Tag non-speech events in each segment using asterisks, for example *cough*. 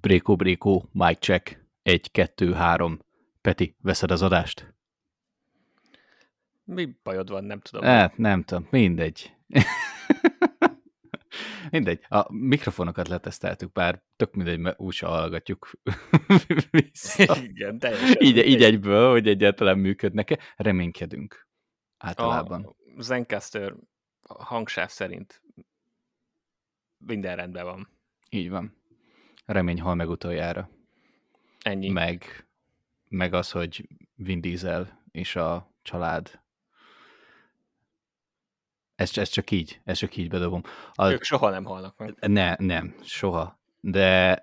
Brékó, brékó, mic check, egy, kettő, három. Peti, veszed az adást? Mi bajod van, nem tudom. Hát, nem tudom, mindegy. *laughs* mindegy, a mikrofonokat leteszteltük, bár tök mindegy, mert úgyse hallgatjuk *laughs* vissza. *laughs* Igen, teljesen. Így, így egyből, hogy egyáltalán működnek-e, reménykedünk általában. A Zencaster hangsáv szerint minden rendben van. Így van. Remény hal meg utoljára. Ennyi. Meg, meg az, hogy Vin Diesel és a család. Ez, ez csak így, ez csak így bedobom. A, Ők soha nem halnak meg. ne, nem, soha. De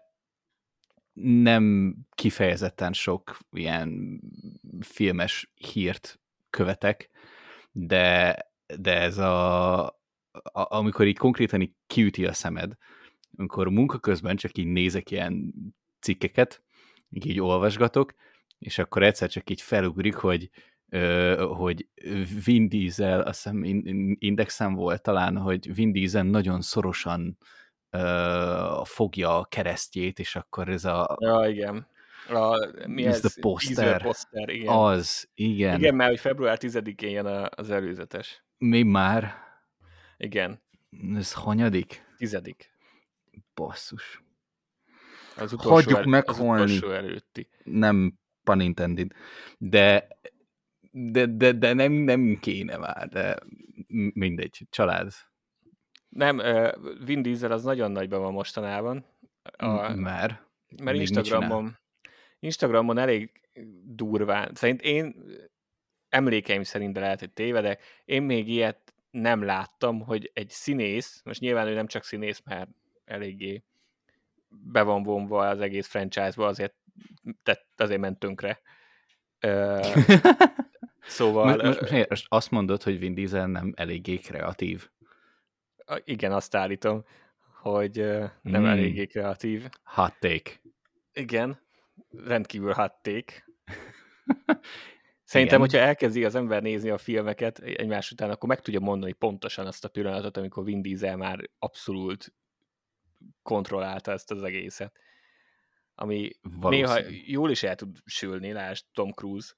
nem kifejezetten sok ilyen filmes hírt követek, de, de ez a, a amikor így konkrétan így kiüti a szemed, amikor munka közben csak így nézek ilyen cikkeket, így, így olvasgatok, és akkor egyszer csak így felugrik, hogy hogy Vin Diesel, azt hiszem indexem volt talán, hogy Vin Diesel nagyon szorosan fogja a keresztjét, és akkor ez a... Ja, igen. A, mi Ez ez? the poster. poster, igen. Az, igen. Igen, mert hogy február 10-én jön a- az előzetes. Mi már? Igen, Ez hanyadik? tizedik. Basszus. Az utolsó, Hagyjuk el, meghalni. Az utolsó előtti. Nem pun intended. De, de, de, de nem, nem kéne már, de mindegy, család. Nem, uh, Vin Diesel az nagyon nagyban van mostanában. A, már. mert Instagramon, Instagramon elég durván, szerint én emlékeim szerint de lehet, hogy tévedek, én még ilyet nem láttam, hogy egy színész, most nyilván ő nem csak színész, mert eléggé be van vonva az egész franchise-ba, azért, tett, azért ment tönkre. Ö, *laughs* szóval, most, most, most, most azt mondod, hogy Vin Diesel nem eléggé kreatív. igen, azt állítom, hogy nem Mm. eléggé kreatív. Hot take. Igen, rendkívül hatték. *laughs* Szerintem, Igen. hogyha elkezdi az ember nézni a filmeket egymás után, akkor meg tudja mondani pontosan azt a pillanatot, amikor Vin Diesel már abszolút kontrollálta ezt az egészet. Ami néha Valószínű. jól is el tud sülni, lásd Tom Cruise,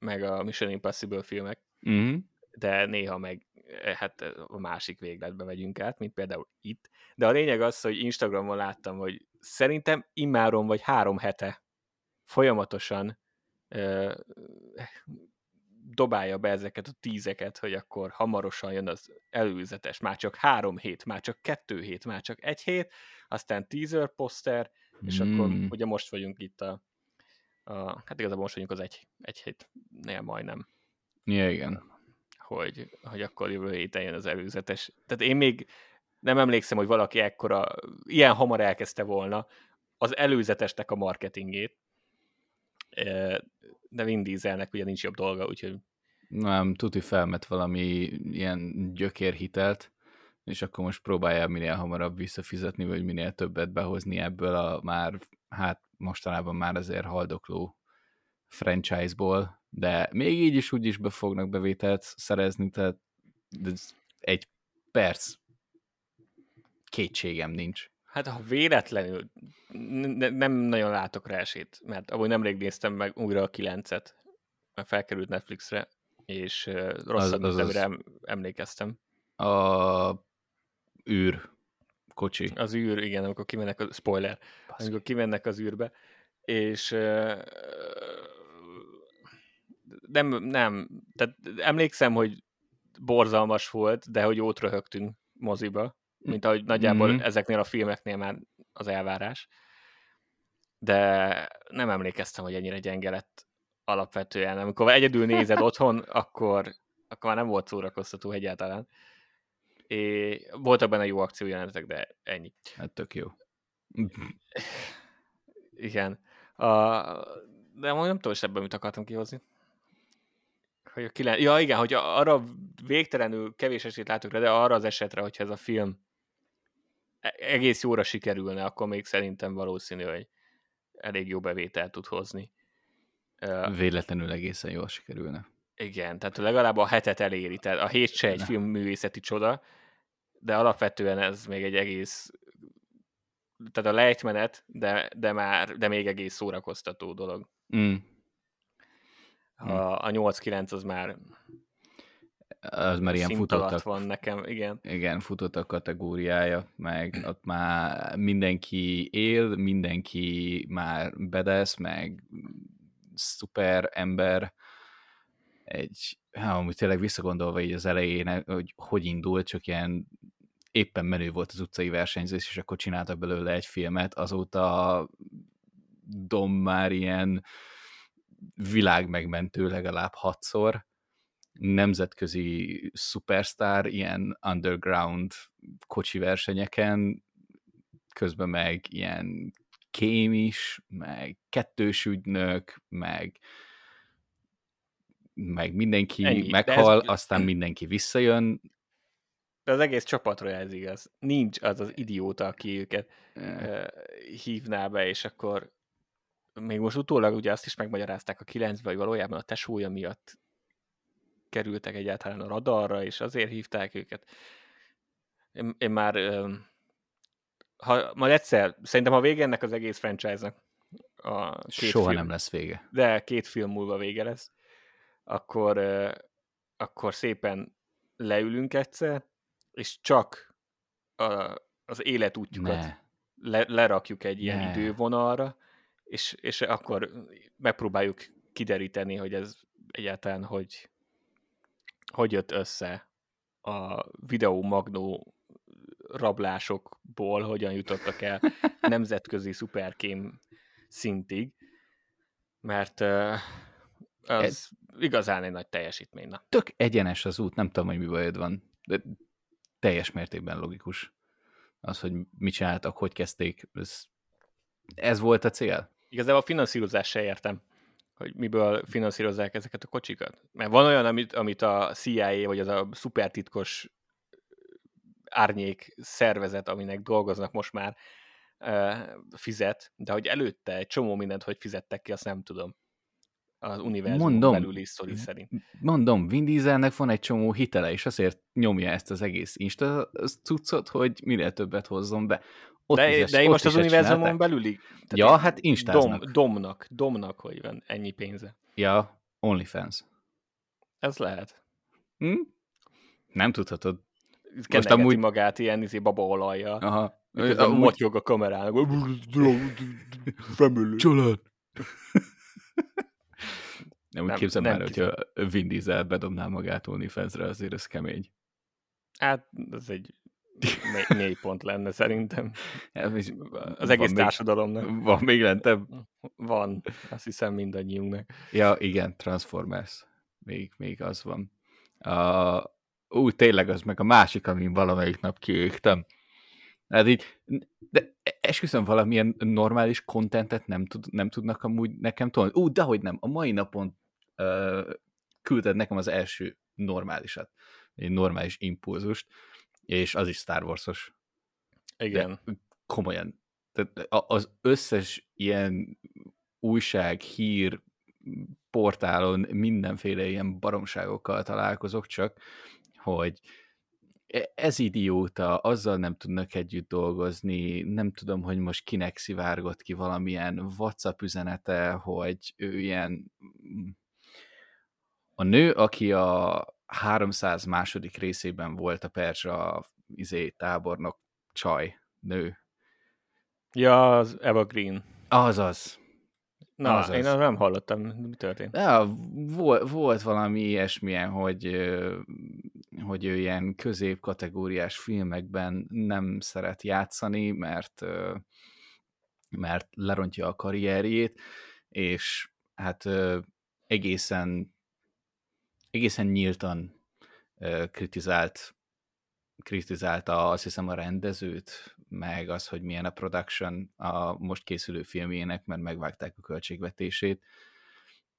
meg a Mission Impossible filmek, Mm-hmm. de néha meg eh, hát a másik végletbe megyünk át, mint például itt. De a lényeg az, hogy Instagramon láttam, hogy szerintem immáron vagy három hete folyamatosan ö, dobálja be ezeket a tízeket, hogy akkor hamarosan jön az előzetes, már csak három hét, már csak kettő hét, már csak egy hét, aztán teaser poszter, és Mm. akkor ugye most vagyunk itt a, a hát igazából most vagyunk az egy, egy hétnél majdnem Ja, igen. hogy, hogy akkor jövő héten jön az előzetes. Tehát én még nem emlékszem, hogy valaki ekkora, ilyen hamar elkezdte volna az előzetesnek a marketingét, de Vin Dieselnek ugye nincs jobb dolga, úgyhogy Nem, tuti felmet valami ilyen gyökérhitelt, és akkor most próbálja minél hamarabb visszafizetni, vagy minél többet behozni ebből a már, hát mostanában már azért haldokló franchise-ból, de még így is úgy is be fognak bevételt szerezni, tehát egy perc kétségem nincs. hát ha véletlenül ne, nem nagyon látok rá esélyt, mert amúgy nemrég néztem meg újra a 9-et, mert felkerült Netflixre, és rosszabb, az, az- az... emlékeztem. A űr kocsi. Az űr, igen, amikor kimennek, a spoiler, amikor kimennek az űrbe, és ö, nem, nem, tehát emlékszem, hogy borzalmas volt, de hogy jót röhögtünk moziba, mint ahogy nagyjából Mhm. mm-hmm. ezeknél a filmeknél már az elvárás. De nem emlékeztem, hogy ennyire gyenge lett alapvetően. Amikor egyedül nézed *laughs* otthon, akkor, akkor már nem volt szórakoztató egyáltalán. É, voltak benne jó akciójelenetek, de ennyi. Hát tök jó. *laughs* Igen. A, de most nem tudom, hogy ebben mit akartam kihozni. Hogy a kilen... Ja, igen, hogy arra végtelenül kevés esélyt látok de arra az esetre, hogyha ez a film e- egész jóra sikerülne, akkor még szerintem valószínű, hogy elég jó bevételt tud hozni. Véletlenül egészen jól sikerülne. Igen, tehát legalább a hetet eléri, tehát a hét se egy filmművészeti csoda, de alapvetően ez még egy egész, tehát a lejtmenet, de, de már, de még egész szórakoztató dolog. Mm. A, a 8-9 az már Az már ilyen futottak. van nekem, igen. Igen, futottak kategóriája, meg ott már mindenki él, mindenki már bedesz, meg szuper ember. Egy, hát, amúgy tényleg visszagondolva így az elején, hogy hogy indult, csak ilyen éppen menő volt az utcai versenyzés, és akkor csináltak belőle egy filmet, azóta Dom már ilyen világmegmentő legalább hatszor, nemzetközi szupersztár, ilyen underground kocsi versenyeken, közben meg ilyen kém is, meg kettős ügynök, meg meg mindenki Ennyi. Meghal, ez- aztán *clears throat* mindenki visszajön. De az egész csapatra ez igaz. Nincs az az idióta, aki őket ö, hívná be, és akkor még most utólag ugye azt is megmagyarázták a 9 hogy valójában a tesója miatt kerültek egyáltalán a radarra, és azért hívták őket. Én, én már, ö, ha, majd egyszer, szerintem ha vége ennek az egész franchise-nak, a két Soha film, nem lesz vége. de két film múlva vége lesz, akkor, ö, akkor szépen leülünk egyszer, és csak a, az életútjukat Ne. le, lerakjuk egy ilyen Ne. idővonalra, és, és akkor megpróbáljuk kideríteni, hogy ez egyáltalán hogy, hogy jött össze a videó magnó rablásokból, hogyan jutottak el nemzetközi szuperkém szintig, mert az igazán egy nagy teljesítmény. Na. Tök egyenes az út, nem tudom, hogy mi bajod van, de teljes mértékben logikus. Az, hogy mit csináltak, hogy kezdték, ez, ez volt a cél? Igazából a finanszírozás se értem, hogy miből finanszírozzák ezeket a kocsikat. Mert van olyan, amit, amit a CIA, vagy az a szupertitkos árnyék szervezet, aminek dolgoznak most már, fizet, de hogy előtte egy csomó mindent, hogy fizettek ki, azt nem tudom. Az univerzumon Mondom. belüli sztori szerint. Mondom, Vin Dieselnek van egy csomó hitele, és azért nyomja ezt az egész Insta cuccot, hogy minél többet hozzon be. Ott is De, ezt- de én most az is univerzumon csinálták. belüli? Ja, én- hát instáznak. Dom, domnak, domnak, hogy van ennyi pénze. Ja, OnlyFans. Ez lehet. Hm? Nem tudhatod. Most amúgy- magát ilyen izé babaolajjal. Aha. Amúgy- motyog a kamerának. *laughs* Family. Család. Nem, úgy képzeld nem már, hogyha Vin Diesel bedobná magát OnlyFans-re, azért ez kemény. Hát, ez egy mély, mély pont lenne szerintem. *laughs* Is- Az egész van társadalomnak. Még, van még lentebb? Van, azt hiszem mindannyiunknak. Ja, igen, Transformers. Még, még az van. Uh, ú, tényleg az meg a másik, amin valamelyik nap kiégtem. Hát így, de esküszöm valamilyen normális kontentet nem, tud, nem tudnak amúgy nekem tolni. Ú, dehogy nem. A mai napon küldted nekem az első normálisat. Egy normális impulzust, és az is Star Wars-os. Igen. De komolyan. Tehát az összes ilyen újság, hír, portálon mindenféle ilyen baromságokkal találkozok csak, hogy e- ez idióta, azzal nem tudnak együtt dolgozni, nem tudom, hogy most kinek szivárgott ki valamilyen WhatsApp üzenete, hogy ő ilyen a nő, aki a 300 második részében volt a Perzsa izé, tábornok csaj, nő. Ja, az Evergreen. Azaz. Na, Azaz. én nem hallottam, mi történt. Ja, volt, volt valami ilyesmilyen, hogy, hogy ő ilyen középkategóriás filmekben nem szeret játszani, mert, mert lerontja a karrierjét, és hát egészen, egészen nyíltan kritizált kritizálta azt hiszem a rendezőt, meg az, hogy milyen a production a most készülő filmjének, mert megvágták a költségvetését,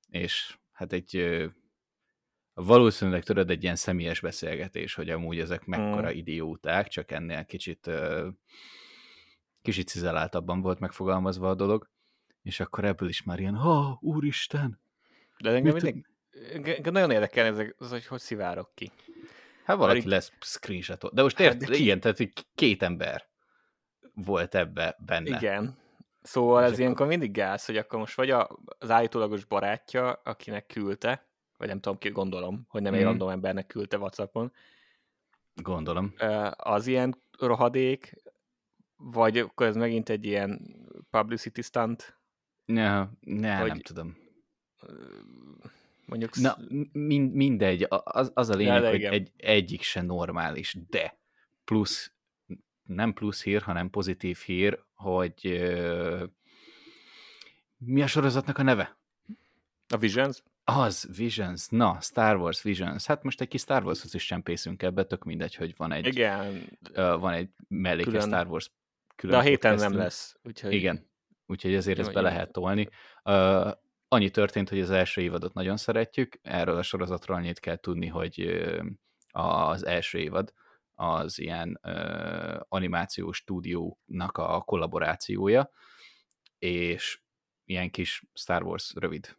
és hát egy valószínűleg tudod egy ilyen személyes beszélgetés, hogy amúgy ezek mekkora Mm. idióták, csak ennél kicsit kicsit cizeláltabban volt megfogalmazva a dolog, és akkor ebből is már ilyen, ha, úristen, De engem mindig nagyon érdekel ezek, az, hogy hogy szivárok ki. Hát valaki így- lesz screenshotot. De most Hát, ért, de hát, ki- igen, tehát hogy két ember volt ebbe benne. Igen. Szóval És ez akkor- ilyenkor mindig gáz, hogy akkor most vagy a, az állítólagos barátja, akinek küldte, vagy nem tudom ki, gondolom, hogy nem egy Mhm. random embernek küldte Whatsappon, Gondolom. az ilyen rohadék, vagy akkor ez megint egy ilyen publicity stunt, Ja, ne, Hogy- nem tudom. Mondjuk... Na, min, mindegy, az, az a lényeg, hogy egy, egyik se normális, de plusz, nem plusz hír, hanem pozitív hír, hogy ö, mi a sorozatnak a neve? A Visions? Az, Visions, na, Star Wars Visions. Hát most egy kis Star Warshoz is csempészünk ebbe, tök mindegy, hogy van egy, Igen, ö, van egy melléke Külön. Star Wars külön de a héten nem lesz. Úgyhogy Igen, úgyhogy ezért ezt be lehet tolni. Uh, annyi történt, hogy az első évadot nagyon szeretjük, erről a sorozatról annyit kell tudni, hogy az első évad az ilyen animációs stúdiónak a kollaborációja, és ilyen kis Star Wars rövid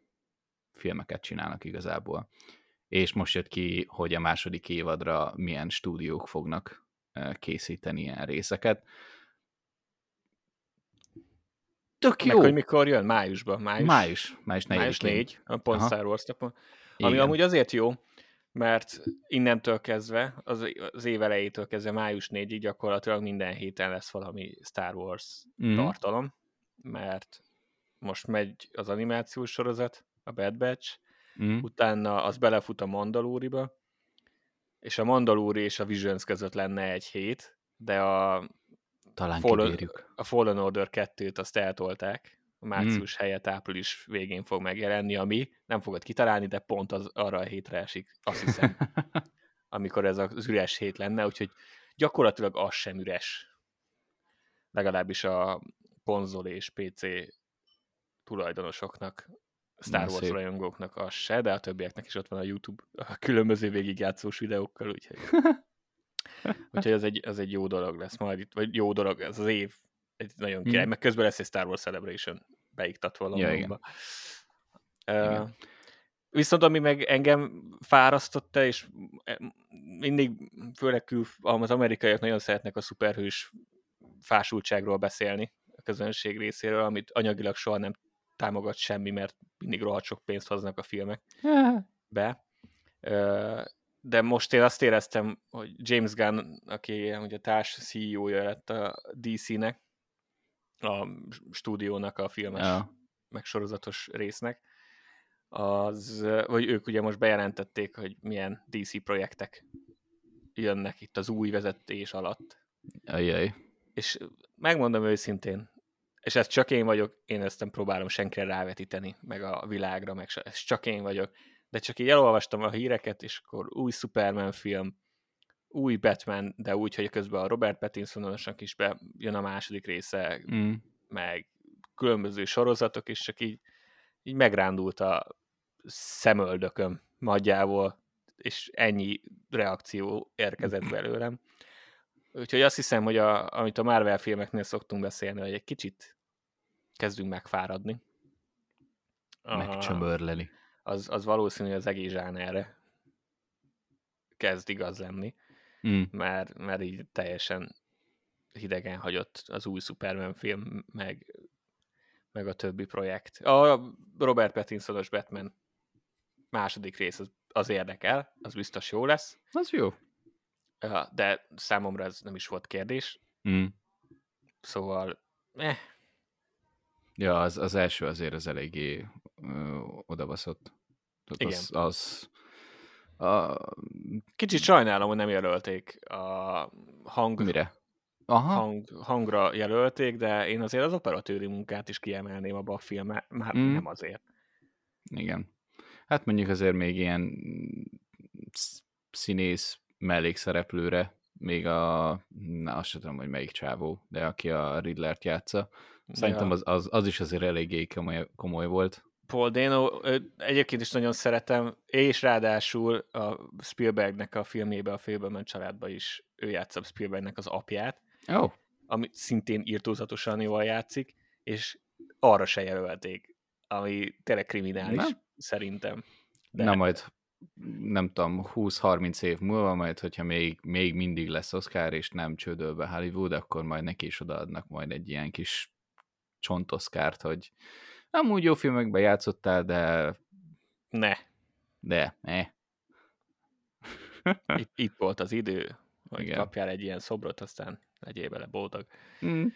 filmeket csinálnak igazából. És most jött ki, hogy a második évadra milyen stúdiók fognak készíteni ilyen részeket. Tök Meg jó! hogy mikor jön? Májusban. Május, Május, május 4 május 4, a pont Aha. Star Wars napon. Ami Igen. amúgy azért jó, mert innentől kezdve, az, az év elejétől kezdve május 4-ig gyakorlatilag minden héten lesz valami Star Wars Mhm. tartalom, mert most megy az animációs sorozat, a Bad Batch, Mm. utána az belefut a Mandalúriba, és a Mandalúri és a Visions között lenne egy hét, de a, Talán Fallen- kibírjuk. a Fallen Order 2-t azt eltolták, a március helyett április végén fog megjelenni, ami nem fogod kitalálni, de pont az arra a hétre esik, azt hiszem, *laughs* amikor ez az üres hét lenne, úgyhogy gyakorlatilag az sem üres. Legalábbis a konzol és PC tulajdonosoknak, Star Wars szép. rajongóknak az se, de a többieknek is ott van a YouTube a különböző végigjátszós videókkal, úgyhogy, *laughs* úgyhogy ez, egy, ez egy jó dolog lesz majd itt, vagy jó dolog, ez az év egy nagyon király, Mm. meg közben lesz egy Star Wars Celebration beiktatva Ja. Londonba. Igen. Uh, viszont ami meg engem fárasztotta, és mindig, főleg kül, az amerikaiak nagyon szeretnek a szuperhős fásultságról beszélni a közönség részéről, amit anyagilag soha nem támogat semmi, mert mindig rohadt sok pénzt hoznak a filmek be. De most én azt éreztem, hogy James Gunn, aki ugye társ CEO-ja lett a DC-nek, a stúdiónak a filmes Ja. meg sorozatos résznek, az, vagy ők ugye most bejelentették, hogy milyen DC projektek jönnek itt az új vezetés alatt. Ajaj. És megmondom őszintén, és ez csak én vagyok, én ezt nem próbálom senkire rávetíteni, meg a világra, meg ez csak én vagyok, de csak így elolvastam a híreket, és akkor új Superman film, új Batman, de úgy, hogy közben a Robert Pattinsonosnak is bejön a második része, Mm. meg különböző sorozatok, és csak így, így megrándult a szemöldököm nagyjából, és ennyi reakció érkezett belőlem. Úgyhogy azt hiszem, hogy a, amit a Marvel filmeknél szoktunk beszélni, hogy egy kicsit kezdünk megfáradni. Megcsömörleni. Az, az valószínű az egész zsánerre kezd igaz lenni, Mm. mert, mert így teljesen hidegen hagyott az új Superman film, meg, meg a többi projekt. A Robert Pattinsonos Batman második rész az, az érdekel, az biztos jó lesz, Az jó. De számomra ez nem is volt kérdés, Mm. szóval eh, Ja, az, az első azért az eléggé ö, odabaszott. Tehát az, az a, kicsit sajnálom, hogy nem jelölték a hang, mire? Aha, hang, hangra jelölték, de én azért az operatőri munkát is kiemelném abba a filmbe, már Mm. nem azért. igen. Hát mondjuk azért még ilyen sz- színész mellékszereplőre, még a, na azt sem tudom, hogy melyik csávó, de aki a Riddlert játsza. Szerintem az, az, az is azért eléggé komoly, komoly volt. Paul Dano, egyébként is nagyon szeretem, és ráadásul a Spielbergnek a filmjében, a Félbemen családban is ő játsza Spielbergnek az apját, oh, ami szintén írtózatosan jól játszik, és arra se jelölték, ami tényleg kriminális, Nem? szerintem. De... Na majd nem tudom, 20-30 év múlva, majd hogyha még, még mindig lesz Oscar, és nem csődöl be Hollywood, akkor majd neki is odaadnak majd egy ilyen kis csontoszkárt, hogy amúgy jó filmekben játszottál, de... Ne. De, ne. *laughs* itt, itt volt az idő, hogy Igen. kapjál egy ilyen szobrot, aztán legyél bele boldog. Mm.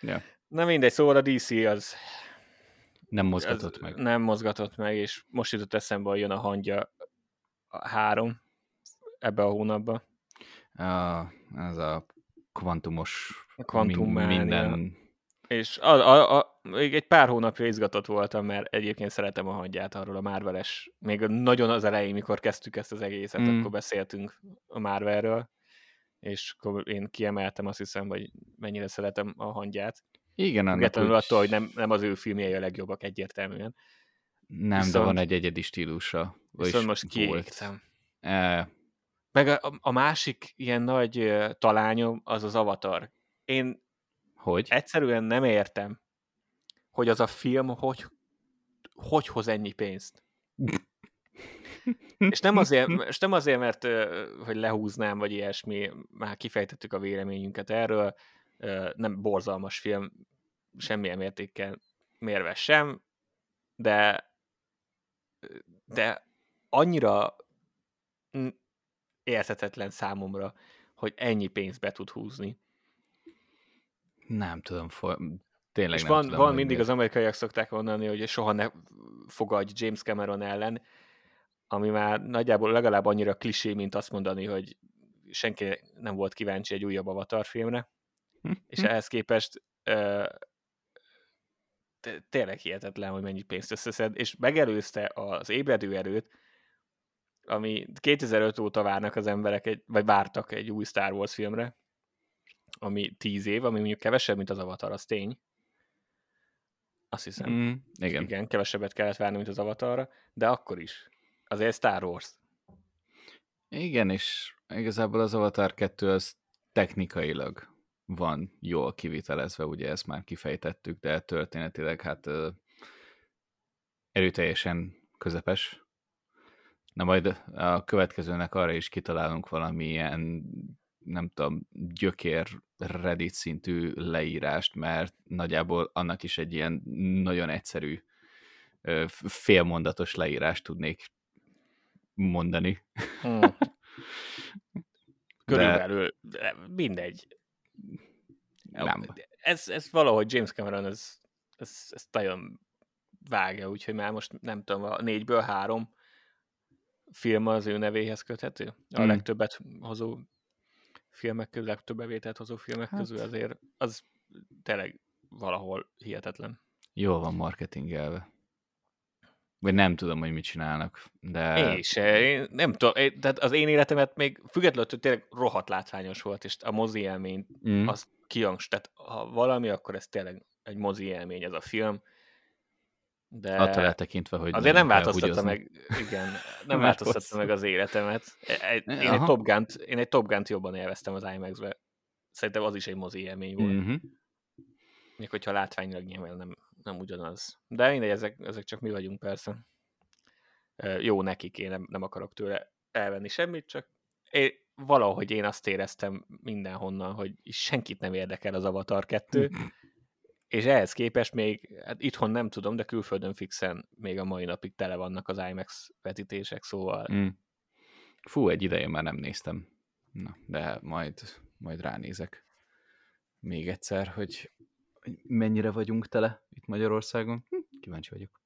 Ja. Na mindegy, szóval a DC az nem mozgatott meg. Nem mozgatott meg, és most jutott eszembe, hogy jön a hangja a három ebbe a hónapba. A, ez a kvantumos a kvantum min, minden. És a, a, a, még egy pár hónapja izgatott voltam, mert egyébként szeretem a hangját arról a Marveles. Még nagyon az elején, mikor kezdtük ezt az egészet, mm. akkor beszéltünk a Marvelről, és akkor én kiemeltem azt hiszem, hogy mennyire szeretem a hangját. Igen, Függetlenül úgy... attól, hogy nem, nem az ő filmjei a legjobbak egyértelműen. Nem, viszont, de van egy egyedi stílusa. Viszont most kiégtem. E... Meg a, a másik ilyen nagy talányom az az Avatar. Én hogy? egyszerűen nem értem, hogy az a film hogy, hogy hoz ennyi pénzt. és, nem azért, és nem azért, mert hogy lehúznám, vagy ilyesmi, már kifejtettük a véleményünket erről, nem borzalmas film, semmilyen mértékkel mérve sem, de de annyira érthetetlen számomra, hogy ennyi pénzt be tud húzni. Nem tudom, for... tényleg És nem van, tudom, van mindig miért. az amerikaiak szokták mondani, hogy soha ne fogadj James Cameron ellen, ami már nagyjából legalább annyira klisé, mint azt mondani, hogy senki nem volt kíváncsi egy újabb Avatar filmre, hm? és hm. ehhez képest tényleg hihetetlen, hogy mennyi pénzt összeszed, és megelőzte az ébredő erőt, ami 2005 óta várnak az emberek, egy, vagy vártak egy új Star Wars filmre, ami 10 év, ami mondjuk kevesebb, mint az Avatar, az tény. Azt hiszem. Mm, igen. Igen, kevesebbet kellett várni, mint az Avatarra, de akkor is. Azért Star Wars. Igen, és igazából az Avatar 2 az technikailag van jól kivitelezve, ugye ezt már kifejtettük, de történetileg hát erőteljesen közepes. Na majd a következőnek arra is kitalálunk valamilyen, nem tudom, gyökér Reddit szintű leírást, mert nagyjából annak is egy ilyen nagyon egyszerű félmondatos leírást tudnék mondani. Hmm. Körülbelül, de... mindegy nem. Ez, ez valahogy James Cameron ez, ez, ez nagyon vágja, úgyhogy már most nem tudom, a négyből három film az ő nevéhez köthető. A hmm. legtöbbet hozó filmek közül, legtöbb bevételt hozó filmek hát. közül azért az tényleg valahol hihetetlen. Jól van marketingelve. Vagy nem tudom, hogy mit csinálnak, de... Én is, én nem tudom, tehát az én életemet még függetlenül, hogy tényleg rohadt látványos volt, és a mozi élmény, mm. az kiangs, tehát ha valami, akkor ez tényleg egy mozi élmény ez a film. De Attól eltekintve, hogy azért nem, nem változtatta meg, igen, *laughs* nem változtatta meg az életemet. E, én egy, Top Gun-t, én egy Top Gun-t jobban élveztem az IMAX-be. Szerintem az is egy mozi élmény volt. Mm-hmm. Még hogyha látványilag nyilván nem, nem ugyanaz. De mindegy, ezek, ezek csak mi vagyunk persze. Jó nekik, én nem, nem akarok tőle elvenni semmit, csak én, valahogy én azt éreztem mindenhonnan, hogy senkit nem érdekel az Avatar 2, *laughs* és ehhez képest még, hát itthon nem tudom, de külföldön fixen még a mai napig tele vannak az IMAX vetítések, szóval... Mm. Fú, egy ideje már nem néztem. Na, de majd, majd ránézek még egyszer, hogy mennyire vagyunk tele itt Magyarországon. Hm, kíváncsi vagyok.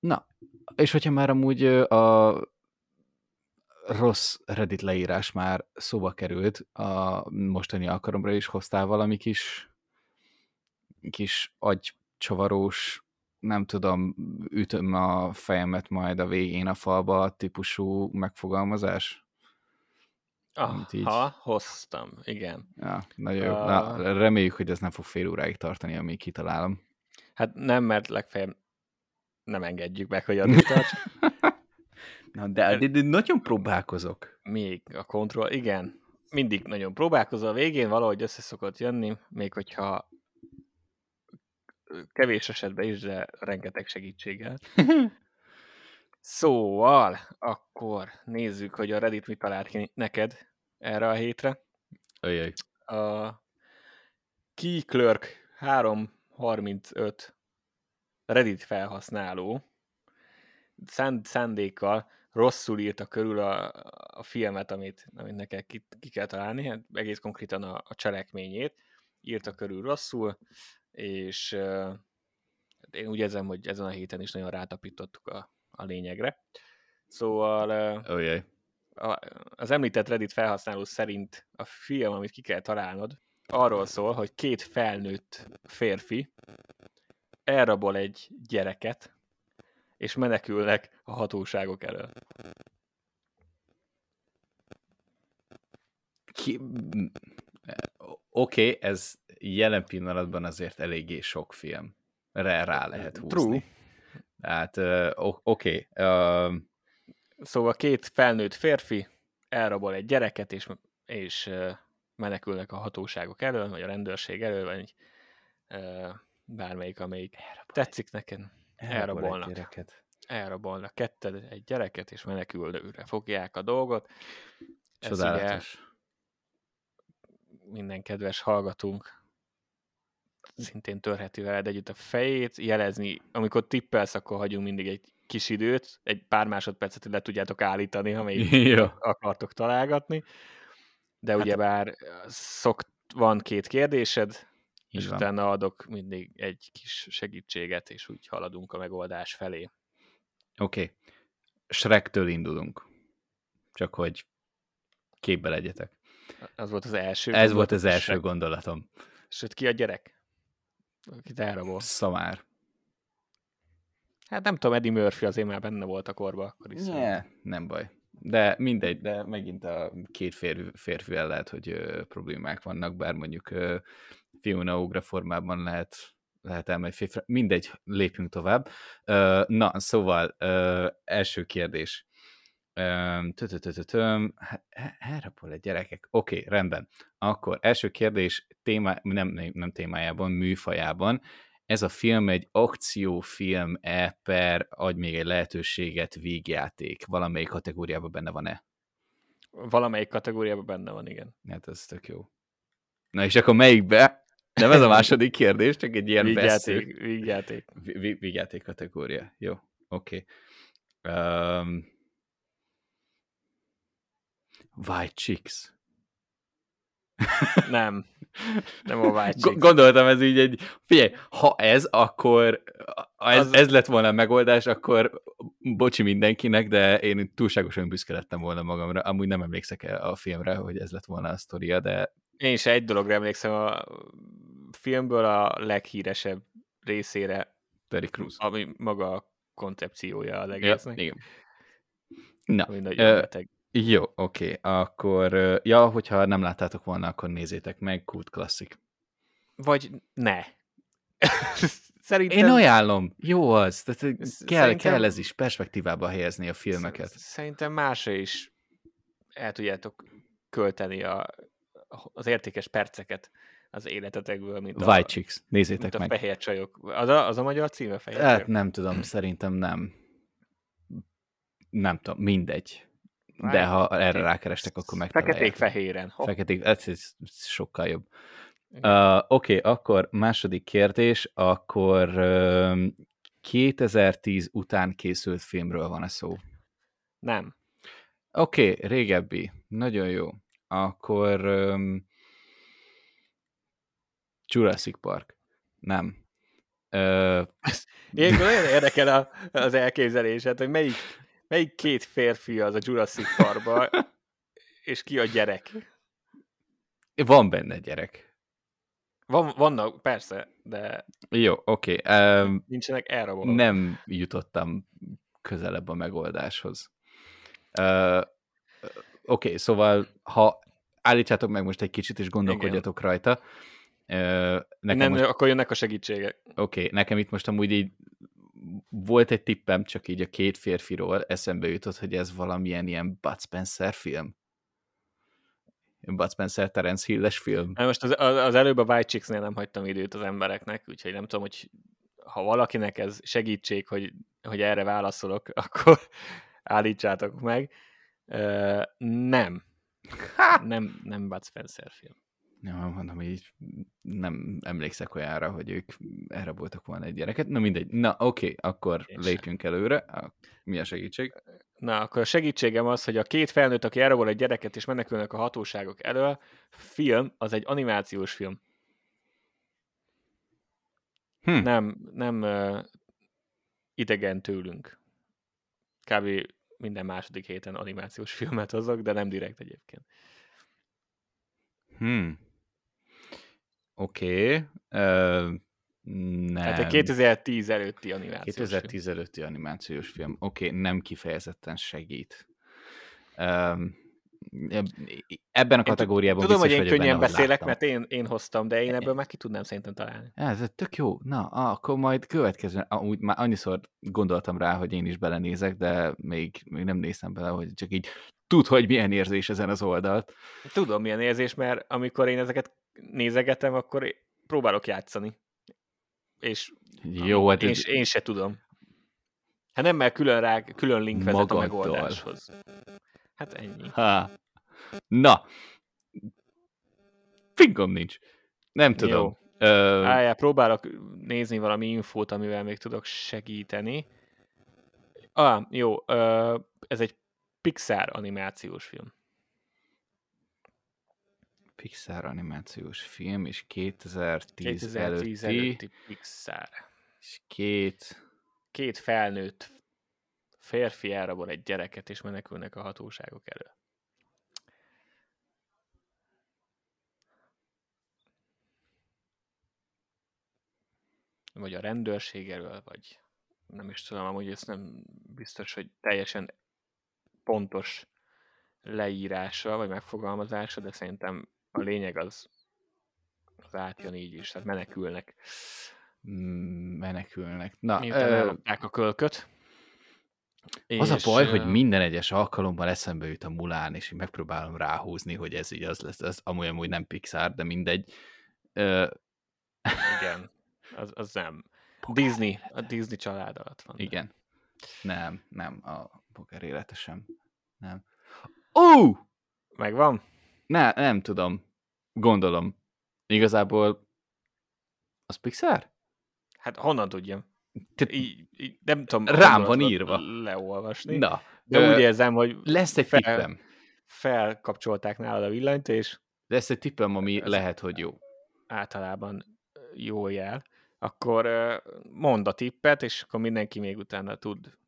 Na, és hogyha már amúgy a rossz Reddit leírás már szóba került, a mostani alkalomra is hoztál valami kis, kis agycsavarós, nem tudom, ütöm a fejemet majd a végén a falba típusú megfogalmazás? Aha, így... hoztam, igen. Ja, nagyon jó. Uh... Na, reméljük, hogy ez nem fog fél óráig tartani, amíg kitalálom. Hát nem, mert legfeljebb nem engedjük meg, hogy addig tarts. *laughs* Na, de, de, de nagyon próbálkozok. Még a kontroll, igen. Mindig nagyon próbálkozol a végén, valahogy össze szokott jönni, még hogyha kevés esetben is, de rengeteg segítséggel. *laughs* Szóval, akkor nézzük, hogy a Reddit mit talált ki neked erre a hétre. Ajaj. A Key Clerk 335 Reddit felhasználó szánd, szándékkal rosszul írta körül a, a filmet, amit, amit neked ki, ki kell találni, hát egész konkrétan a, a cselekményét írta körül rosszul, és uh, én úgy érzem, hogy ezen a héten is nagyon rátapítottuk a, a lényegre. Szóval uh, Ajaj. a, az említett Reddit felhasználó szerint a film, amit ki kell találnod, arról szól, hogy két felnőtt férfi elrabol egy gyereket, és menekülnek a hatóságok elől. Ki... Oké, okay, ez jelen pillanatban azért eléggé sok film. Rá, lehet húzni. True. Tehát, uh, oké. Okay. Uh, Szóval két felnőtt férfi elrabol egy gyereket, és, és uh, menekülnek a hatóságok elől, vagy a rendőrség elől, vagy uh, bármelyik, amelyik tetszik neked. Elrabolnak. egy gyereket. Elrabolnak ketted egy gyereket, és menekülőre fogják a dolgot. Ez ugye Csodálatos. minden kedves hallgatunk szintén törheti veled együtt a fejét, jelezni, amikor tippelsz, akkor hagyunk mindig egy kis időt, egy pár másodpercet, hogy le tudjátok állítani, ha még *laughs* akartok találgatni. De Hát- ugyebár szok, van két kérdésed, és van. utána adok mindig egy kis segítséget, és úgy haladunk a megoldás felé. Oké. Okay. Shrektől indulunk. Csak hogy képbe legyetek. Az volt az első. Ez volt az első Shrek. gondolatom. Sőt, ki a gyerek? Akit elrabol. Szamár. Hát nem tudom, Eddie Murphy azért már benne volt a korba, akkor is. Ne, nem baj. De mindegy, de megint a két férfi, férfivel lehet, hogy ö, problémák vannak, bár mondjuk ö, Fiona Ugra formában lehet, lehet elmenni férfi. Mindegy, lépjünk tovább. Na, szóval első kérdés. Öm, tö-tö-tö-tö-töm, Elrapol egy gyerekek. Oké, okay, rendben. Akkor első kérdés témá, nem, nem, nem témájában, műfajában. Ez a film egy akciófilm-e per, adj még egy lehetőséget, vígjáték. Valamelyik kategóriában benne van-e? Valamelyik kategóriában benne van, igen. Hát ez tök jó. Na és akkor melyikbe? Nem ez a második kérdés, csak egy ilyen vesző. Vígjáték, vi- Vígjáték kategória. Jó, oké. Okay. Um, White Chicks. *laughs* Nem. Nem a White Chicks. gondoltam ez így egy, figyelj, ha ez, akkor ha ez, Az- ez lett volna a megoldás, akkor bocsi mindenkinek, de én túlságosan büszke lettem volna magamra. Amúgy nem emlékszek el a filmre, hogy ez lett volna a sztoria, de Én is egy dologra emlékszem a filmből a leghíresebb részére, Terry Crews. ami maga a koncepciója az Ja, egésznek, igen. Na, ami nagyon ö, beteg. jó, oké, akkor, ja, hogyha nem láttátok volna, akkor nézzétek meg, kult klasszik. Vagy ne. *laughs* Szerintem... Én ajánlom, jó az, tehát kell, szerintem- kell ez is perspektívába helyezni a filmeket. Sz- Szerintem másra is el tudjátok költeni a, az értékes perceket az életetekből, mint a, White Chicks, nézzétek mint a meg. fehér csajok. Az a, az a magyar címe, fehér Hát nem tudom, *clears throat* szerintem nem. Nem tudom, mindegy. De ha erre feketék- rákerestek, akkor megtalálják. Feketék-fehéren. Hopp. Feketék, ez, ez sokkal jobb. Uh, Oké, okay, akkor második kérdés, akkor uh, 2010 után készült filmről van a szó. Nem. Oké, okay, régebbi. Nagyon jó. Akkor um, Jurassic Park. Nem. Uh, Ilyenkor nagyon érdekel a, az elképzelésed, hogy melyik, melyik két férfi az a Jurassic Parkba, és ki a gyerek. van benne gyerek. Van, vannak, persze, de Jó, oké. Okay. Um, nincsenek elrabolva. nem jutottam közelebb a megoldáshoz. Uh, Oké, okay, szóval ha állítsátok meg most egy kicsit, és gondolkodjatok Igen. rajta. Nekem nem, most, akkor jönnek a segítségek. Oké, okay, nekem itt most amúgy így volt egy tippem, csak így a két férfiról eszembe jutott, hogy ez valamilyen ilyen Bud Spencer film. Bud Spencer Terence Hilles film. Na Most az, az, az előbb a White Chicks-nél nem hagytam időt az embereknek, úgyhogy nem tudom, hogy ha valakinek ez segítség, hogy, hogy erre válaszolok, *laughs* akkor állítsátok meg. Uh, nem. Nem, nem Bud Spencer film. Ja, mondom, így nem emlékszek olyanra, hogy ők erre voltak volna egy gyereket. Na mindegy. Na oké, okay, akkor Én lépjünk sem. előre. Mi a segítség? Na, akkor a segítségem az, hogy a két felnőtt, aki elrabol egy gyereket és menekülnek a hatóságok elől, film, az egy animációs film. Hm. Nem, nem uh, idegen tőlünk. Kb. Minden második héten animációs filmet hozok, de nem direkt egyébként. Hmm. Oké. Okay. Uh, nem. Tehát a 2010 előtti animációs 2010 film. előtti animációs film. Oké, okay, nem kifejezetten segít. Um, ebben a kategóriában Tudom, hogy én könnyen benne, beszélek, mert én, én hoztam, de én ebből meg ki tudnám szerintem találni. Ez tök jó. Na, akkor majd következő. Úgy már annyiszor gondoltam rá, hogy én is belenézek, de még, még nem néztem bele, hogy csak így tud, hogy milyen érzés ezen az oldalt. Tudom, milyen érzés, mert amikor én ezeket nézegetem, akkor próbálok játszani. És Jó, hát én, ez... én se tudom. Hát nem, mert külön, rá, külön link vezet Magadtól. a megoldáshoz. Hát ennyi. Ha. Na. Fingom nincs. Nem tudom. Jó. Ö... Álljá, próbálok nézni valami infót, amivel még tudok segíteni. Ah, jó. Ö, ez egy Pixar animációs film. Pixar animációs film, és 2010, 2010 előtti, előtti Pixar. És két... Két felnőtt férfi elrabol egy gyereket, és menekülnek a hatóságok elől. Vagy a rendőrség elől, vagy nem is tudom, amúgy ez nem biztos, hogy teljesen pontos leírása, vagy megfogalmazása, de szerintem a lényeg az, az átjön így is, tehát menekülnek. Mm, menekülnek. Na, Miután ö... a kölköt. Az és... a baj, hogy minden egyes alkalommal eszembe jut a Mulán, és megpróbálom ráhúzni, hogy ez így az lesz. Ez amúgy, amúgy nem Pixar, de mindegy. Ö... Igen, az, az nem. Disney, a Disney család alatt van. Igen. Nem, nem, a poker élete sem. Nem. Ó! Uh! Megvan? Ne, nem tudom. Gondolom. Igazából az Pixar? Hát honnan tudjam? Te... Így, így, nem tudom. Rám van írva. Leolvasni. Na. De ö, úgy érzem, hogy lesz egy fel, tippem. Felkapcsolták nálad a villanyt, és lesz egy tippem, ami lehet, hogy jó. Általában jó jel. Akkor mondd a tippet, és akkor mindenki még utána tud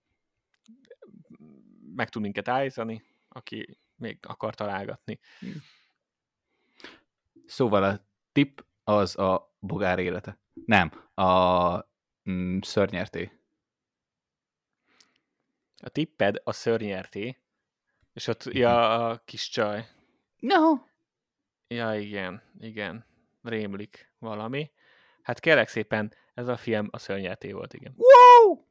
meg tud minket állítani, aki még akar találgatni. Szóval a tipp az a bogár élete. Nem, a mm, szörnyerté. A tipped a szörnyerté, és ott, ja, a kis csaj. No. Ja, igen, igen. Rémlik valami. Hát kérlek szépen, ez a film a szörnyerté volt, igen. Wow!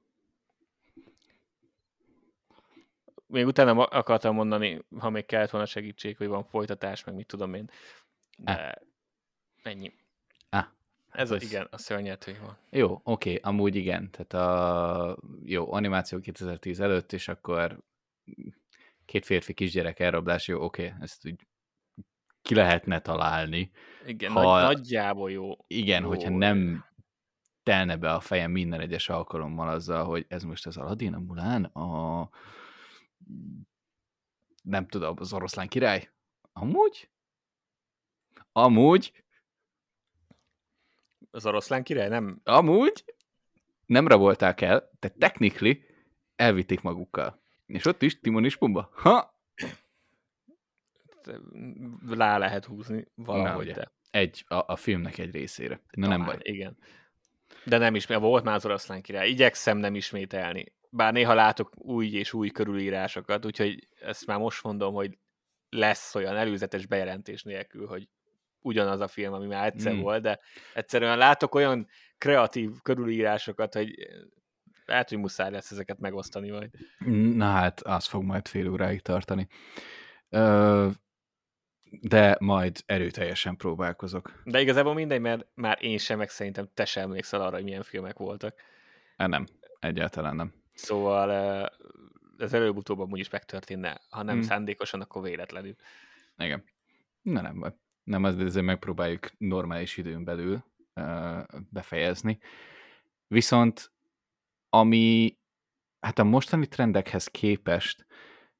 Még utána akartam mondani, ha még kellett volna segítség, hogy van folytatás, meg mit tudom én. De ah. ennyi. Ez, az... igen, a szörnyető van. Jó, oké, okay, amúgy igen. Tehát a jó, animáció 2010 előtt, és akkor két férfi kisgyerek elrablás, jó, oké, okay, ezt úgy ki lehetne találni. Igen, ha, nagy, nagyjából jó. Igen, jó, hogyha nem telne be a fejem minden egyes alkalommal azzal, hogy ez most az Aladdin, a Mulán, a nem tudom, az oroszlán király? Amúgy? Amúgy? Az oroszlán király nem? Amúgy? Nem rabolták el, de technically elvitték magukkal. És ott is Timon és Pumba. Ha! Lá lehet húzni valahogy, Na, de. Egy, a, a filmnek egy részére. Na Talán, nem baj. Igen. De nem is, volt már az oroszlán király. Igyekszem nem ismételni bár néha látok új és új körülírásokat, úgyhogy ezt már most mondom, hogy lesz olyan előzetes bejelentés nélkül, hogy ugyanaz a film, ami már egyszer mm. volt, de egyszerűen látok olyan kreatív körülírásokat, hogy lehet, hogy muszáj lesz ezeket megosztani majd. Na hát, az fog majd fél óráig tartani. Ö, de majd erőteljesen próbálkozok. De igazából mindegy, mert már én sem, meg szerintem te sem emlékszel arra, hogy milyen filmek voltak. Nem, egyáltalán nem. Szóval ez előbb-utóbb amúgy is megtörténne. Ha nem Hmm. szándékosan, akkor véletlenül. Igen. Na nem baj. Nem, az ezért megpróbáljuk normális időn belül uh, befejezni. Viszont ami hát a mostani trendekhez képest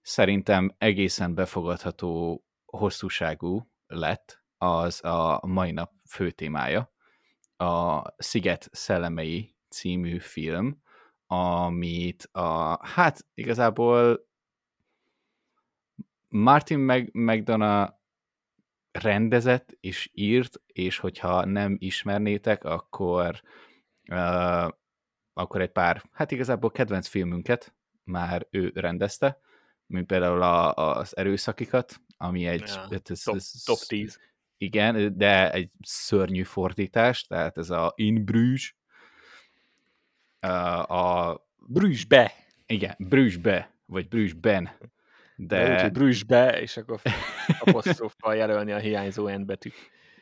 szerintem egészen befogadható hosszúságú lett az a mai nap fő témája, a Sziget szellemei című film, amit a, hát igazából Martin Mag- McDonough rendezett és írt, és hogyha nem ismernétek, akkor uh, akkor egy pár, hát igazából kedvenc filmünket már ő rendezte, mint például a, az erőszakikat, ami egy... Ja, hát ez, Top, ez, top 10. Igen, de egy szörnyű fordítás, tehát ez a In Bruges, uh, a, Brüsszbe! igen, Brugesbe, vagy Brugesben, De... De úgy, hogy Brüsszbe, és akkor aposztróffal jelölni a hiányzó N betűt.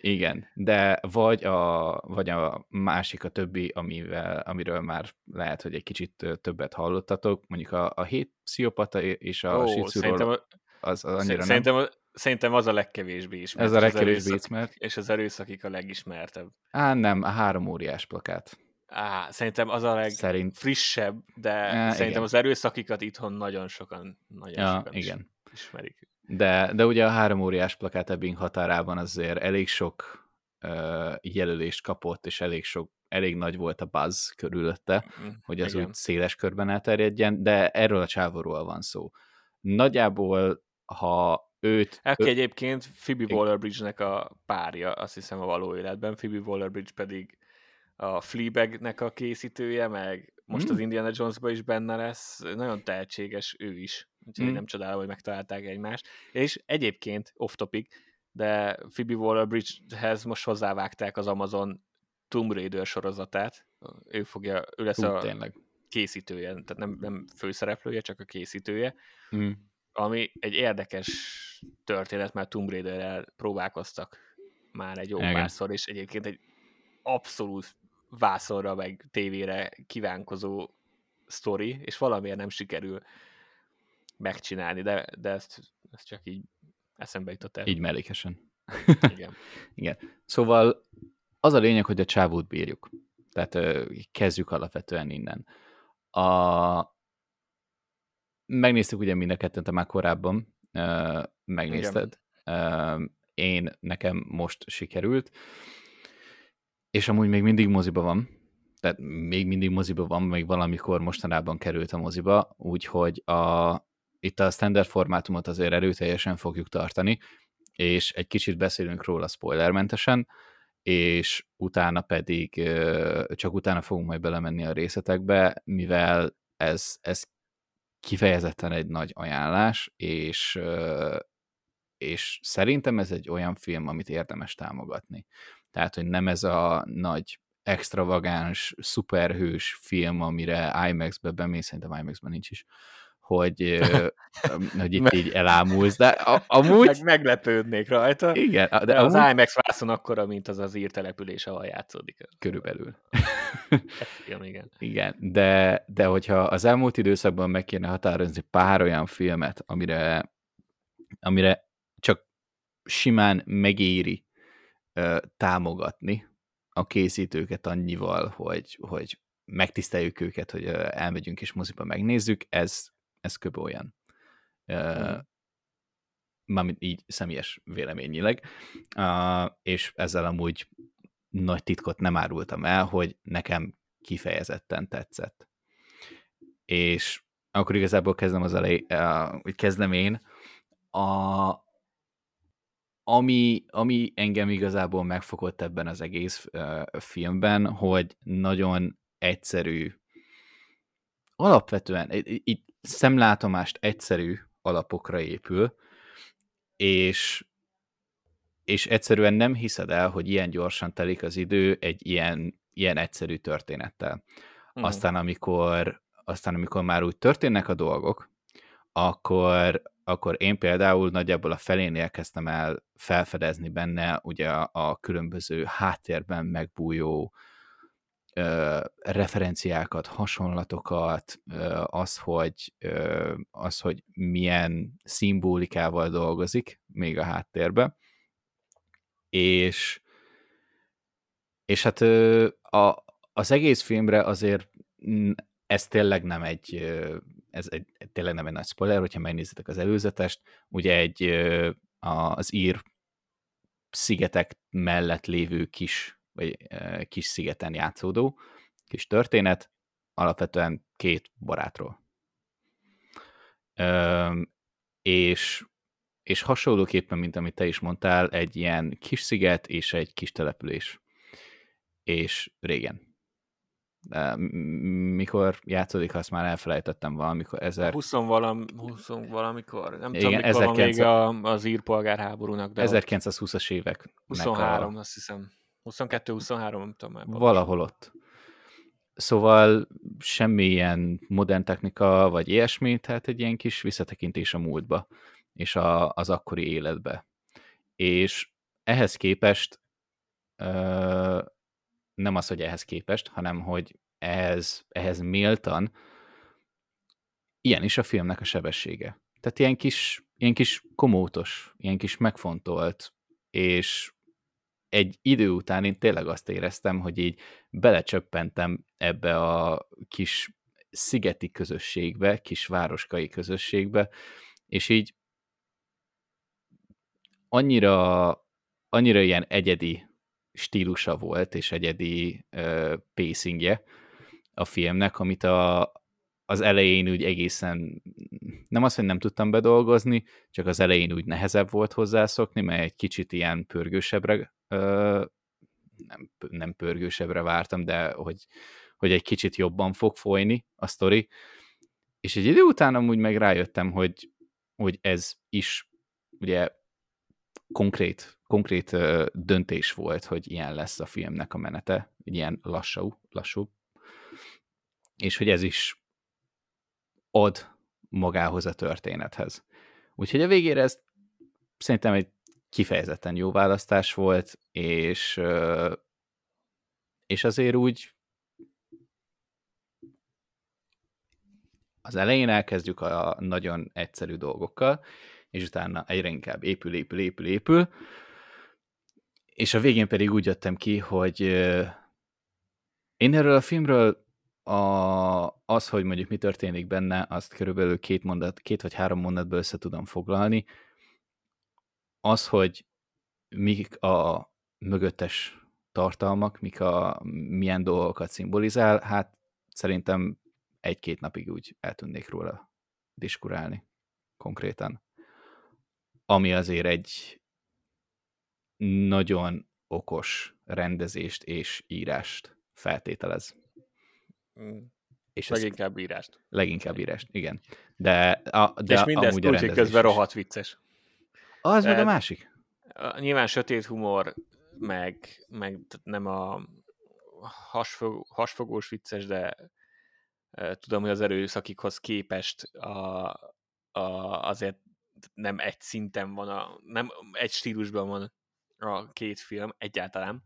Igen, de vagy a, vagy a másik, a többi, amivel, amiről már lehet, hogy egy kicsit többet hallottatok, mondjuk a, a hét pszichopata és a oh, szerintem, az, az annyira nem. szerintem, szerintem az a legkevésbé ismert. Ez a és az legkevésbé ismert. És az erőszakik a legismertebb. Á, nem, a három óriás plakát. Á, szerintem az a Szerint, legfrissebb, de Á, szerintem igen. az erőszakikat itthon nagyon sokan, nagyon ja, sokan is igen. ismerik. De, de ugye a három óriás plakát ebbing határában azért elég sok uh, jelölést kapott, és elég sok, elég nagy volt a buzz körülötte, Mm, hogy az igen. úgy széles körben elterjedjen, de erről a csávóról van szó. Nagyjából, ha őt... Aki ö- egyébként Phoebe Waller-Bridge-nek a párja, azt hiszem a való életben, Phoebe Waller-Bridge pedig a Fleabag-nek a készítője, meg most Mm. az Indiana Jones-ban is benne lesz, nagyon tehetséges ő is, úgyhogy Mm. nem csodálom, hogy megtalálták egymást. És egyébként, off topic, de Phoebe Waller-Bridge-hez most hozzávágták az Amazon Tomb Raider sorozatát, ő fogja, ő lesz Hú, a tényleg. készítője, tehát nem, nem főszereplője, csak a készítője, Mm. ami egy érdekes történet, mert Tomb Raider-rel próbálkoztak már egy jó Igen. párszor, és egyébként egy abszolút vászorra meg tévére kívánkozó sztori, és valamiért nem sikerül megcsinálni, de, de ezt, ezt csak így eszembe jutott el. Így mellékesen. Igen. *laughs* Igen. Szóval az a lényeg, hogy a csávót bírjuk. Tehát kezdjük alapvetően innen. A... Megnéztük ugye mind a ketten, te már korábban megnézted. Ö, én, nekem most sikerült. És amúgy még mindig moziba van. Tehát még mindig moziba van, még valamikor mostanában került a moziba, úgyhogy a, itt a standard formátumot azért erőteljesen fogjuk tartani, és egy kicsit beszélünk róla spoilermentesen, és utána pedig csak utána fogunk majd belemenni a részletekbe, mivel ez, ez kifejezetten egy nagy ajánlás, és, és szerintem ez egy olyan film, amit érdemes támogatni. Tehát, hogy nem ez a nagy extravagáns, szuperhős film, amire IMAX-be bemész, szerintem IMAX-ben nincs is, hogy, *laughs* hogy itt így elámulsz, de a, amúgy... Meg, meglepődnék rajta, Igen, de, de amúgy az IMAX vászon akkora, mint az az írtelepülés, ahol játszódik. körülbelül. Igen, igen. *laughs* Igen, de, de hogyha az elmúlt időszakban meg kéne határozni pár olyan filmet, amire, amire csak simán megéri támogatni a készítőket annyival, hogy, hogy megtiszteljük őket, hogy elmegyünk és moziba megnézzük, ez, ez kb. olyan. Ö, Mhm. Mármint így személyes véleményileg. És ezzel amúgy nagy titkot nem árultam el, hogy nekem kifejezetten tetszett. És akkor igazából kezdem az elej, uh, kezdem én. A, ami, ami engem igazából megfogott ebben az egész uh, filmben, hogy nagyon egyszerű, alapvetően, itt szemlátomást egyszerű alapokra épül, és, és egyszerűen nem hiszed el, hogy ilyen gyorsan telik az idő egy ilyen, ilyen egyszerű történettel. Mhm. Aztán amikor, aztán amikor már úgy történnek a dolgok, akkor, akkor én például nagyjából a felénél kezdtem el felfedezni benne ugye a, különböző háttérben megbújó ö, referenciákat, hasonlatokat, ö, az, hogy, ö, az, hogy milyen szimbolikával dolgozik még a háttérbe, és és hát ö, a, az egész filmre azért ez tényleg nem egy, ez egy, tényleg nem egy nagy spoiler, hogyha megnézitek az előzetest, ugye egy az ír szigetek mellett lévő kis, vagy kis szigeten játszódó kis történet, alapvetően két barátról. És, és hasonlóképpen, mint amit te is mondtál, egy ilyen kis sziget és egy kis település. És régen de mikor játszódik, azt már elfelejtettem valamikor. Ezer... 20 valam, 20 valamikor, nem Igen, tudom, mikor 1900... van még a, az írpolgárháborúnak. De 1920-as évek. 23, a... azt hiszem. 22-23, nem tudom már. Valahol ott. Szóval semmilyen modern technika, vagy ilyesmi, tehát egy ilyen kis visszatekintés a múltba, és a, az akkori életbe. És ehhez képest nem az, hogy ehhez képest, hanem hogy ehhez, ehhez méltan ilyen is a filmnek a sebessége. Tehát ilyen kis, ilyen kis komótos, ilyen kis megfontolt, és egy idő után én tényleg azt éreztem, hogy így belecsöppentem ebbe a kis szigeti közösségbe, kis városkai közösségbe, és így annyira, annyira ilyen egyedi stílusa volt, és egyedi uh, pacingje a filmnek, amit a, az elején úgy egészen, nem azt, hogy nem tudtam bedolgozni, csak az elején úgy nehezebb volt hozzászokni, mert egy kicsit ilyen pörgősebbre, uh, nem, nem pörgősebbre vártam, de hogy, hogy egy kicsit jobban fog folyni a sztori, és egy idő után amúgy meg rájöttem, hogy, hogy ez is ugye konkrét, konkrét döntés volt, hogy ilyen lesz a filmnek a menete, ilyen lassú, lassú, és hogy ez is ad magához a történethez. Úgyhogy a végére ez szerintem egy kifejezetten jó választás volt, és, és azért úgy az elején elkezdjük a nagyon egyszerű dolgokkal, és utána egyre inkább épül, épül, épül, épül, és a végén pedig úgy jöttem ki, hogy én erről a filmről a, az, hogy mondjuk mi történik benne, azt körülbelül két, mondat, két vagy három mondatból össze tudom foglalni. Az, hogy mik a mögöttes tartalmak, mik a, milyen dolgokat szimbolizál, hát szerintem egy-két napig úgy eltűnnék róla diskurálni konkrétan ami azért egy nagyon okos rendezést és írást feltételez. Mm. És leginkább ezt, írást. Leginkább írást, igen. De, a, de és mindezt amúgy úgy, hogy közben rohadt vicces. Az meg a másik. Nyilván sötét humor, meg, meg nem a hasfog, hasfogós vicces, de tudom, hogy az erőszakikhoz képest a, a, azért nem egy szinten van, a, nem egy stílusban van a két film egyáltalán,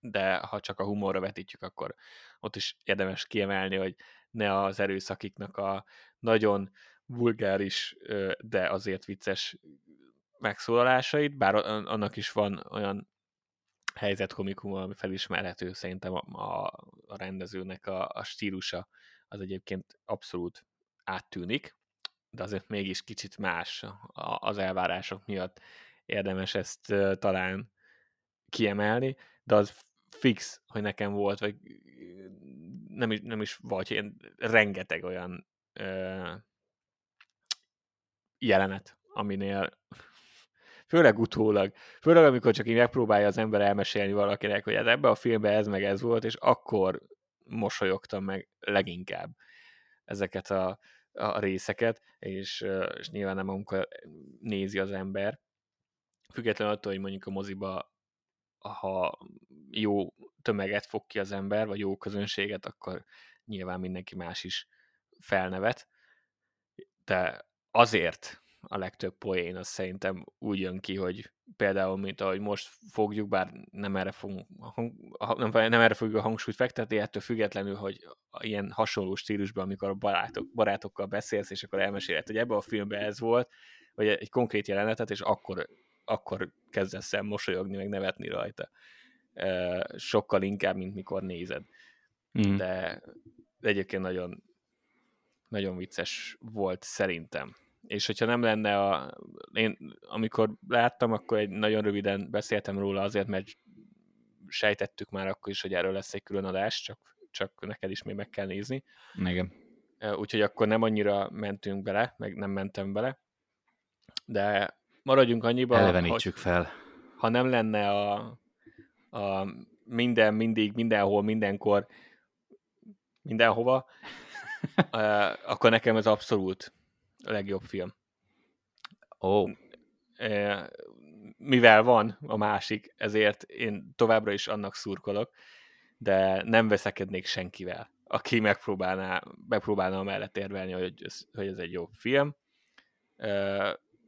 de ha csak a humorra vetítjük, akkor ott is érdemes kiemelni, hogy ne az erőszakiknak a nagyon vulgáris, de azért vicces megszólalásait, bár annak is van olyan helyzetkomikum, ami felismerhető szerintem a, a rendezőnek a, a stílusa az egyébként abszolút áttűnik de azért mégis kicsit más az elvárások miatt érdemes ezt talán kiemelni, de az fix, hogy nekem volt, vagy nem is, nem is vagy, én rengeteg olyan ö, jelenet, aminél főleg utólag, főleg amikor csak így megpróbálja az ember elmesélni valakinek, hogy ez ebbe a filmben ez meg ez volt, és akkor mosolyogtam meg leginkább ezeket a a részeket, és, és nyilván nem amikor nézi az ember. Függetlenül attól, hogy mondjuk a moziba ha jó tömeget fog ki az ember, vagy jó közönséget, akkor nyilván mindenki más is felnevet. De azért a legtöbb poén az szerintem úgy jön ki, hogy például, mint ahogy most fogjuk, bár nem erre, fogunk, nem, nem erre fogjuk a hangsúlyt fektetni, ettől függetlenül, hogy ilyen hasonló stílusban, amikor a barátok, barátokkal beszélsz, és akkor elmeséled, hogy ebben a filmben ez volt, vagy egy konkrét jelenetet, és akkor, akkor kezdesz el mosolyogni, meg nevetni rajta. Sokkal inkább, mint mikor nézed. Mm. De egyébként nagyon, nagyon vicces volt szerintem és hogyha nem lenne a... Én amikor láttam, akkor egy nagyon röviden beszéltem róla azért, mert sejtettük már akkor is, hogy erről lesz egy külön adás, csak, csak neked is még meg kell nézni. Igen. Úgyhogy akkor nem annyira mentünk bele, meg nem mentem bele, de maradjunk annyiba, Elevenítsük hogy, fel. Ha nem lenne a, a minden, mindig, mindenhol, mindenkor, mindenhova, *laughs* akkor nekem ez abszolút a legjobb film. Ó. Oh. Mivel van a másik, ezért én továbbra is annak szurkolok, de nem veszekednék senkivel, aki megpróbálná, megpróbálna mellett érvelni, hogy ez, hogy ez egy jó film.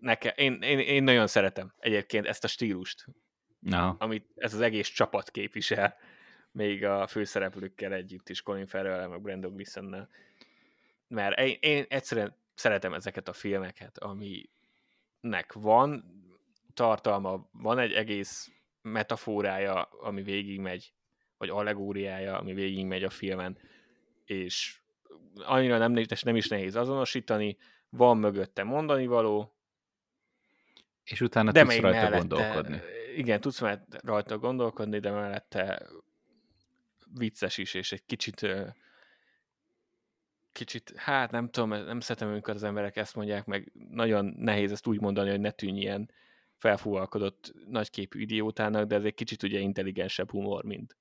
Nekem, én, én, én nagyon szeretem egyébként ezt a stílust, no. amit ez az egész csapat képvisel, még a főszereplőkkel együtt is, Colin farrell meg Brandon Gleeson-nel. Mert én, én egyszerűen szeretem ezeket a filmeket, aminek van tartalma, van egy egész metaforája, ami végigmegy, vagy allegóriája, ami végigmegy a filmen, és annyira nem, nem is nehéz azonosítani, van mögötte mondani való, és utána de tudsz rajta mellette, gondolkodni. Igen, tudsz rajta gondolkodni, de mellette vicces is, és egy kicsit kicsit, hát nem tudom, nem szeretem, amikor az emberek ezt mondják, meg nagyon nehéz ezt úgy mondani, hogy ne tűnj ilyen felfúvalkodott nagyképű idiótának, de ez egy kicsit ugye intelligensebb humor, mint,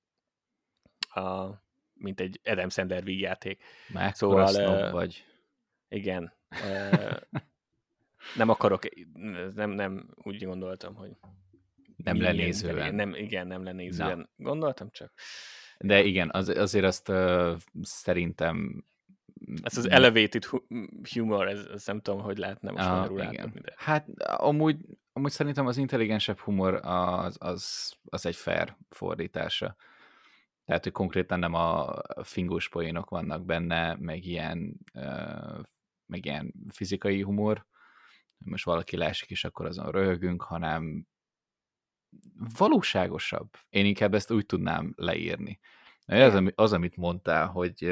a, mint egy Adam Sandler vígjáték. Mekkora szóval, vagy. Igen. *laughs* nem akarok, nem, nem úgy gondoltam, hogy nem lenézően. Nem, igen, nem lenézően. Na. Gondoltam csak. De igen, az, azért azt uh, szerintem ez az elevated humor, ez, ez nem tudom, hogy lehetne most ah, magyarul átadni. De... Hát amúgy, amúgy szerintem az intelligensebb humor az, az, az egy fair fordítása. Tehát, hogy konkrétan nem a fingós poénok vannak benne, meg ilyen, meg ilyen fizikai humor, most valaki lásik, és akkor azon röhögünk, hanem valóságosabb. Én inkább ezt úgy tudnám leírni. Az, az, amit mondtál, hogy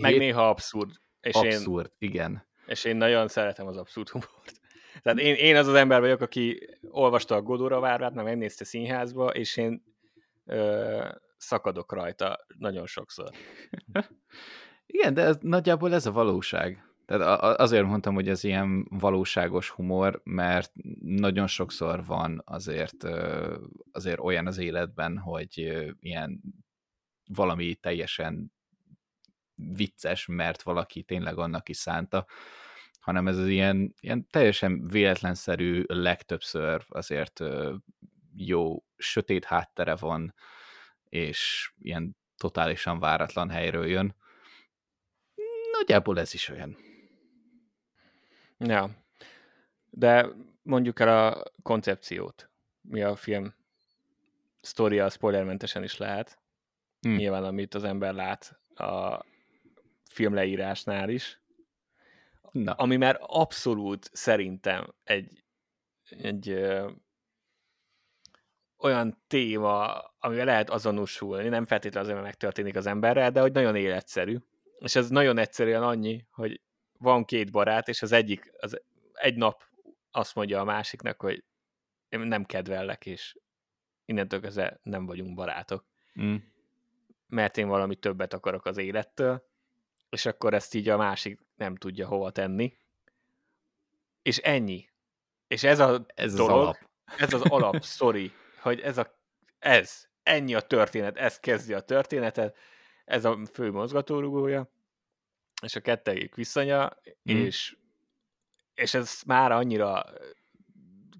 meg hét... néha abszurd. És abszurd, én, igen. És én nagyon szeretem az abszurd humort. *laughs* Tehát én, én az az ember vagyok, aki olvasta a Godóra várvát, meg megnézte színházba, és én ö, szakadok rajta nagyon sokszor. *laughs* igen, de ez, nagyjából ez a valóság. Tehát azért mondtam, hogy ez ilyen valóságos humor, mert nagyon sokszor van azért, azért olyan az életben, hogy ilyen valami teljesen vicces, mert valaki tényleg annak is szánta, hanem ez az ilyen, ilyen teljesen véletlenszerű, legtöbbször azért jó sötét háttere van, és ilyen totálisan váratlan helyről jön. Nagyjából ez is olyan. Ja, de mondjuk el a koncepciót. Mi a film sztoria spoilermentesen is lehet. Hmm. Nyilván, amit az ember lát a filmleírásnál is, Na. ami már abszolút szerintem egy, egy ö, olyan téma, amivel lehet azonosulni, nem feltétlenül azért, mert megtörténik az emberrel, de hogy nagyon életszerű. És ez nagyon egyszerűen annyi, hogy van két barát, és az egyik, az egy nap azt mondja a másiknak, hogy én nem kedvellek, és innentől kezdve nem vagyunk barátok. Mm. Mert én valami többet akarok az élettől, és akkor ezt így a másik nem tudja hova tenni. És ennyi. És ez a ez dolog, az alap. ez az alap *laughs* sztori, hogy ez a, ez, ennyi a történet, ez kezdi a történetet, ez a fő mozgatórugója, és a kettőjük viszonya, mm. és, és ez már annyira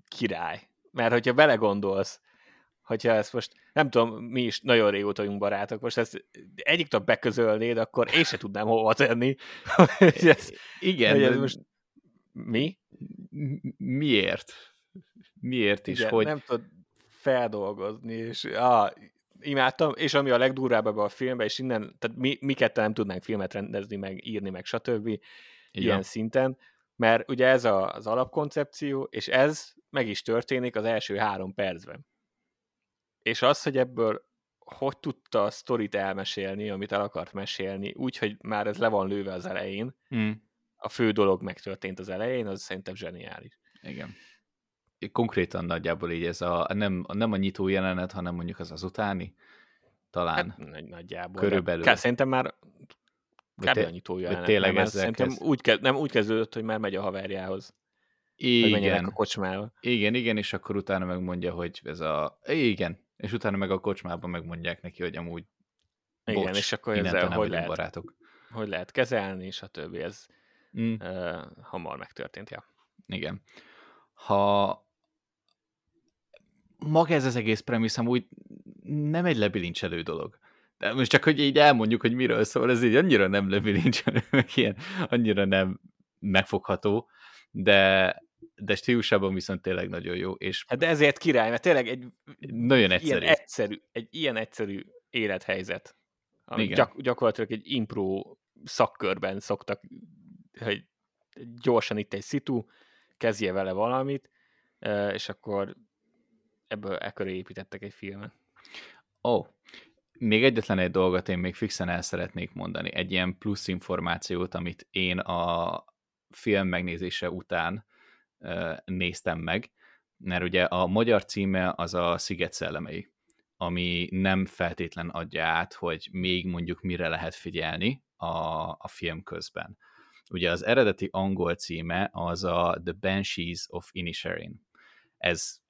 király. Mert hogyha belegondolsz, hogyha ezt most, nem tudom, mi is nagyon régóta vagyunk barátok, most ezt egyik nap beközölnéd, akkor én se tudnám hova tenni. *laughs* ez, Igen. Hogy ez most Mi? Miért? Miért is? Igen, hogy... nem tudod feldolgozni, és ah, imádtam, és ami a legdurvább ebben a filmben, és innen, tehát mi, mi ketten nem tudnánk filmet rendezni, meg írni, meg stb. Igen. ilyen szinten, mert ugye ez a, az alapkoncepció, és ez meg is történik az első három percben. És az, hogy ebből hogy tudta a sztorit elmesélni, amit el akart mesélni, úgyhogy már ez le van lőve az elején, mm. a fő dolog megtörtént az elején, az szerintem zseniális. Igen. Konkrétan nagyjából így ez a, nem, nem a nyitó jelenet, hanem mondjuk az az utáni, talán. Hát, nagyjából. Körülbelül. Kell, szerintem már kb. a nyitó jelenet. Tényleg nem, szerintem kezd... úgy, kezd, nem úgy kezdődött, hogy már megy a haverjához. Igen. a kocsmába. Igen, igen, és akkor utána megmondja, hogy ez a... Igen, és utána meg a kocsmában megmondják neki, hogy amúgy igen, bocs, és akkor ezzel hogy lehet, barátok. hogy lehet kezelni, és a többi, ez mm. uh, hamar megtörtént, ja. Igen. Ha maga ez az egész premisszum úgy nem egy lebilincselő dolog. De most csak, hogy így elmondjuk, hogy miről szól, ez így annyira nem lebilincselő, meg ilyen annyira nem megfogható, de de stílusában viszont tényleg nagyon jó. És hát de ezért király, mert tényleg egy nagyon egyszerű. Ilyen egyszerű egy ilyen egyszerű élethelyzet, ami gyak, gyakorlatilag egy impro szakkörben szoktak, hogy gyorsan itt egy szitu, kezdje vele valamit, és akkor ebből ekkor építettek egy filmet. Ó, oh, még egyetlen egy dolgot én még fixen el szeretnék mondani, egy ilyen plusz információt, amit én a film megnézése után néztem meg, mert ugye a magyar címe az a Sziget szellemei, ami nem feltétlen adja át, hogy még mondjuk mire lehet figyelni a, a film közben. Ugye az eredeti angol címe az a The Banshees of Inisherin. Ez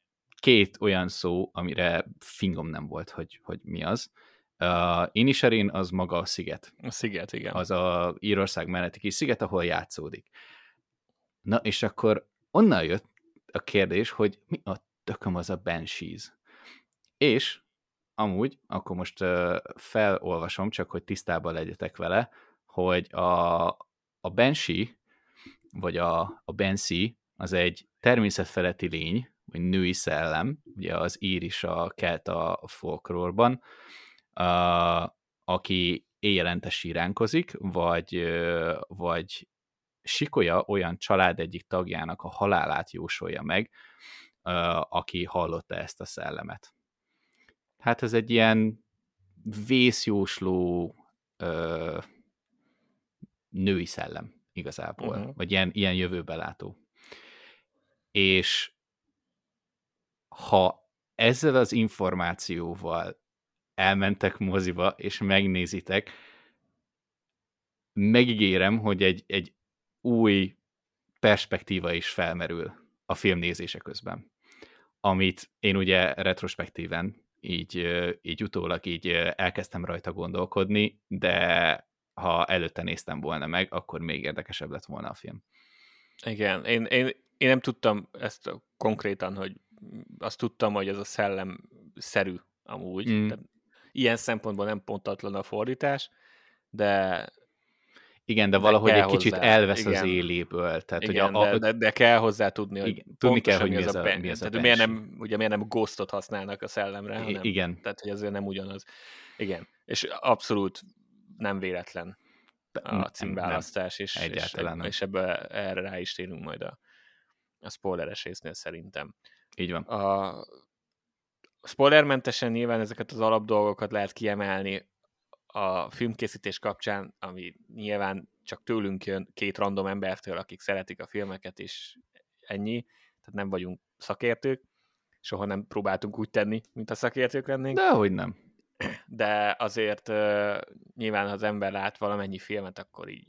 két olyan szó, amire fingom nem volt, hogy, hogy mi az. Uh, Inisherin az maga a sziget. A sziget, igen. Az a Írország melletti kis sziget, ahol játszódik. Na, és akkor onnan jött a kérdés, hogy mi a tököm az a Banshees. És amúgy, akkor most felolvasom, csak hogy tisztában legyetek vele, hogy a, a Banshee, vagy a, a Banshee, az egy természetfeletti lény, vagy női szellem, ugye az ír is a kelta folklórban, uh, aki éjjelente síránkozik, vagy, vagy Sikolya olyan család egyik tagjának a halálát jósolja meg, aki hallotta ezt a szellemet. Hát ez egy ilyen vészjósló ö, női szellem igazából, uh-huh. vagy ilyen, ilyen jövőbelátó. És ha ezzel az információval elmentek moziba, és megnézitek, megígérem, hogy egy, egy új perspektíva is felmerül a film nézése közben. Amit én ugye retrospektíven így, így utólag így elkezdtem rajta gondolkodni, de ha előtte néztem volna meg, akkor még érdekesebb lett volna a film. Igen, én, én, én nem tudtam ezt konkrétan, hogy azt tudtam, hogy ez a szellem szerű amúgy. Mm. ilyen szempontból nem pontatlan a fordítás, de igen, de valahogy de egy kicsit hozzá. elvesz igen. az éléből. Tehát, igen, hogy a, a, de, de, kell hozzá tudni, hogy igen, tudni kell, hogy mi ez a, a, mi ez a tehát, miért nem, ugye miért nem ghostot használnak a szellemre, hanem, igen. tehát hogy azért nem ugyanaz. Igen, és abszolút nem véletlen a címválasztás, és, és, és ebbe erre rá is térünk majd a, a spoileres résznél szerintem. Így van. A spoilermentesen nyilván ezeket az alapdolgokat lehet kiemelni, a filmkészítés kapcsán, ami nyilván csak tőlünk jön két random embertől, akik szeretik a filmeket, és ennyi, tehát nem vagyunk szakértők, soha nem próbáltunk úgy tenni, mint a szakértők lennénk. De hogy nem. De azért uh, nyilván, ha az ember lát valamennyi filmet, akkor így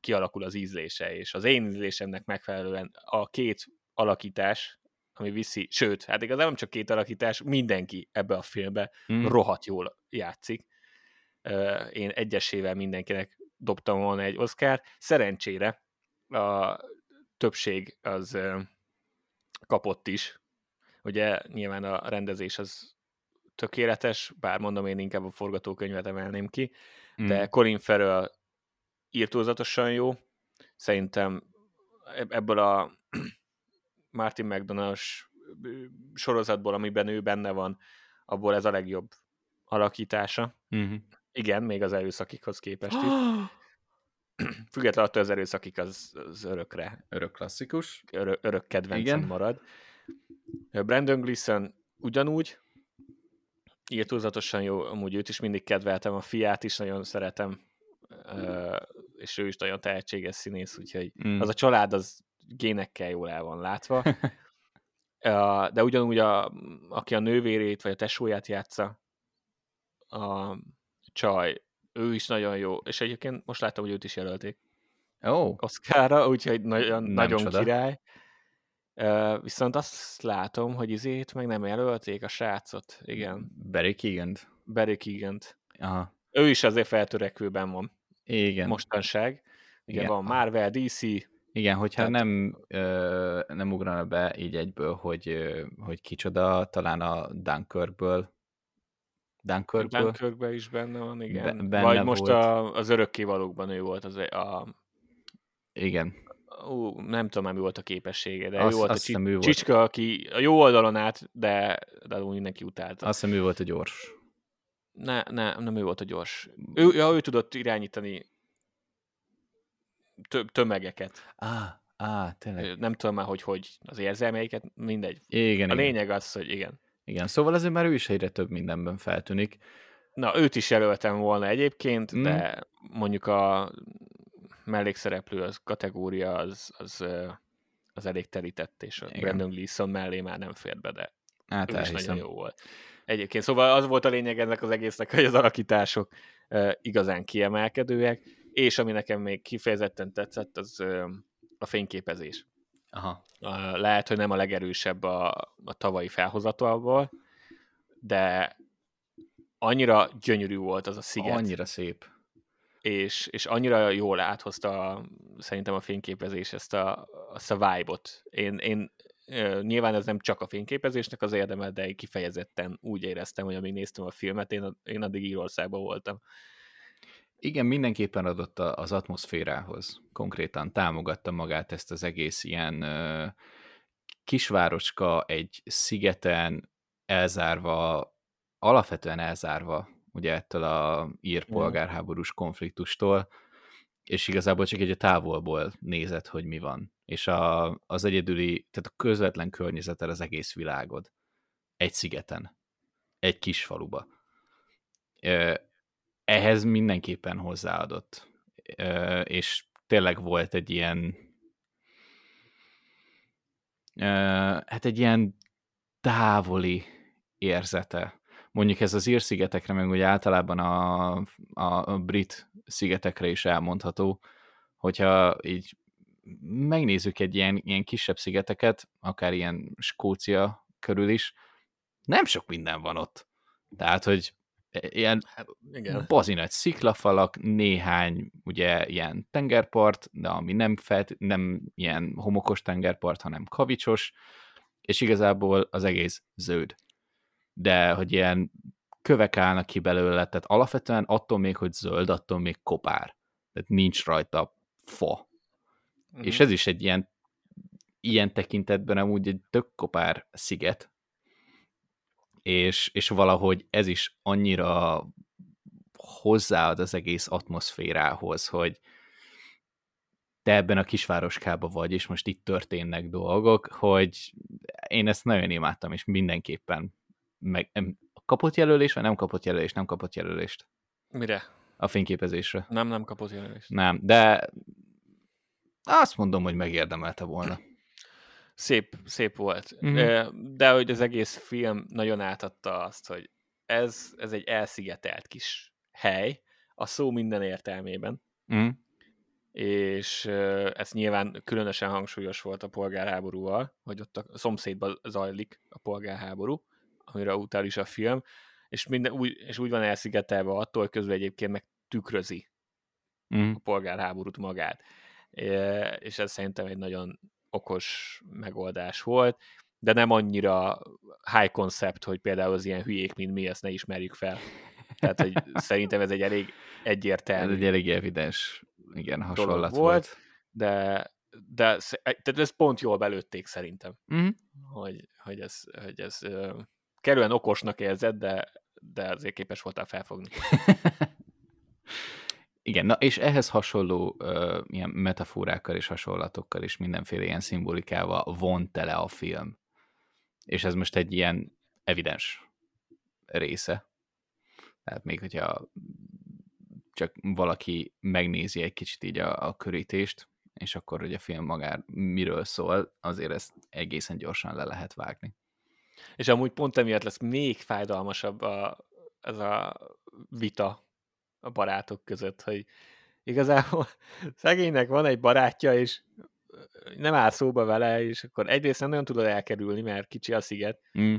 kialakul az ízlése, és az én ízlésemnek megfelelően a két alakítás, ami viszi, sőt, hát igazából nem csak két alakítás, mindenki ebbe a filmbe mm. rohadt jól játszik én egyesével mindenkinek dobtam volna egy Oscar. Szerencsére a többség az kapott is. Ugye nyilván a rendezés az tökéletes, bár mondom, én inkább a forgatókönyvet emelném ki, mm. de Colin Farrell írtózatosan jó, szerintem ebből a *clears throat* Martin mcdonald sorozatból, amiben ő benne van, abból ez a legjobb alakítása. Uh-huh. Igen, még az erőszakikhoz képest is. *gasps* Függetlenül attól az erőszakik az, az örökre, Örök klasszikus. örök, örök kedvencem Igen. marad. Brandon Gleeson ugyanúgy, írtózatosan jó, amúgy őt is mindig kedveltem, a fiát is nagyon szeretem, ö, és ő is nagyon tehetséges színész, úgyhogy Mm. az a család az génekkel jól el van látva. *laughs* De ugyanúgy, a, aki a nővérét vagy a tesóját játsza, a csaj, ő is nagyon jó, és egyébként most láttam, hogy őt is jelölték Ó, Oscarra, úgyhogy nagyon, Nem nagyon csoda. király. Viszont azt látom, hogy izét meg nem jelölték a srácot. Igen, Barry keegan Barry keegan Aha. Ő is azért feltörekvőben van Igen. mostanság. Ugye Igen. van Marvel, DC, Igen, hogyha Tehát- nem, ö, nem ugrana be így egyből, hogy, ö, hogy kicsoda, talán a Dunkirkből. Dunkirkből? Dunkirkben is benne van, igen. Be- benne Vagy most volt. a, az örökkévalókban ő volt az a, Igen. ú, nem tudom már mi volt a képessége, de Azt- ő volt azt a ő csi- volt. csicska, aki a jó oldalon állt, de, de úgy mindenki utálta. Azt hiszem ő volt a gyors. Ne, ne, nem ő volt a gyors. Ő, ja, ő tudott irányítani tö- tömegeket. Á, á, tényleg. Nem tudom már, hogy hogy az érzelmeiket, mindegy. Igen, A igen. lényeg az, hogy igen. Igen. Szóval azért már ő is egyre több mindenben feltűnik. Na, őt is jelöltem volna egyébként, Mm. de mondjuk a mellékszereplő az kategória az, az, az elég telített, és a Igen. Brandon Gleeson mellé már nem fért be, de Hát ő is nagyon jó volt. Egyébként, szóval az volt a lényeg ennek az egésznek, hogy az alakítások uh, igazán kiemelkedőek, és ami nekem még kifejezetten tetszett, az uh, a fényképezés. Aha. Lehet, hogy nem a legerősebb a, a tavalyi felhozatalból, de annyira gyönyörű volt az a sziget, Annyira szép. és, és annyira jól áthozta a, szerintem a fényképezés ezt a, azt a vibe-ot. Én, én nyilván ez nem csak a fényképezésnek az érdeme, de én kifejezetten úgy éreztem, hogy amíg néztem a filmet, én, én addig Írországban voltam. Igen, mindenképpen adott az atmoszférához. Konkrétan támogatta magát ezt az egész ilyen ö, kisvároska, egy szigeten elzárva, alapvetően elzárva ugye ettől a ír polgárháborús konfliktustól, és igazából csak egy a távolból nézett, hogy mi van. És a, az egyedüli, tehát a közvetlen környezeted az egész világod. Egy szigeten. Egy kis faluba. Ehhez mindenképpen hozzáadott. És tényleg volt egy ilyen hát egy ilyen távoli érzete. Mondjuk ez az ír-szigetekre, meg ugye általában a, a, a brit szigetekre is elmondható, hogyha így megnézzük egy ilyen, ilyen kisebb szigeteket, akár ilyen Skócia körül is, nem sok minden van ott. Tehát, hogy ilyen Hát, igen. bazi nagy sziklafalak, néhány ugye ilyen tengerpart, de ami nem, felt, nem ilyen homokos tengerpart, hanem kavicsos, és igazából az egész zöld. De hogy ilyen kövek állnak ki belőle, tehát alapvetően attól még, hogy zöld, attól még kopár. Tehát nincs rajta fa. Mhm. És ez is egy ilyen, ilyen tekintetben amúgy egy tök kopár sziget, és, és valahogy ez is annyira hozzáad az egész atmoszférához, hogy te ebben a kisvároskában vagy, és most itt történnek dolgok, hogy én ezt nagyon imádtam, és mindenképpen meg, kapott jelölés, vagy nem kapott jelölést, nem kapott jelölést Mire? a fényképezésre. Nem, nem kapott jelölést. Nem, de azt mondom, hogy megérdemelte volna. Szép, szép volt. Mhm. Ö, De hogy az egész film nagyon átadta azt, hogy ez, ez egy elszigetelt kis hely, a szó minden értelmében, Mm. és ez nyilván különösen hangsúlyos volt a polgárháborúval, hogy ott a szomszédban zajlik a polgárháború, amire utal is a film, és, minden, úgy, és úgy van elszigetelve attól, hogy közben egyébként meg tükrözi Mm. a polgárháborút magát. É, És ez szerintem egy nagyon okos megoldás volt, de nem annyira high concept, hogy például az ilyen hülyék, mint mi, ezt ne ismerjük fel. Tehát, hogy szerintem ez egy elég Ez egyértelmű egy elég evidens igen, hasonlat volt. volt, de, de tehát ez pont jól belőtték szerintem, Mm. hogy, hogy ez, hogy ez kerülően okosnak érzed, de, de azért képes voltál felfogni. *laughs* Igen, na és ehhez hasonló uh, ilyen metaforákkal és hasonlatokkal és mindenféle ilyen szimbolikával von tele a film. És ez most egy ilyen evidens része. Tehát még hogyha csak valaki megnézi egy kicsit így a, a körítést, és akkor, hogy a film magár miről szól, azért ezt egészen gyorsan le lehet vágni. És amúgy pont emiatt lesz még fájdalmasabb a, ez a vita a barátok között, hogy igazából *laughs* szegénynek van egy barátja, és nem áll szóba vele, és akkor egyrészt nem nagyon tudod elkerülni, mert kicsi a sziget, mm.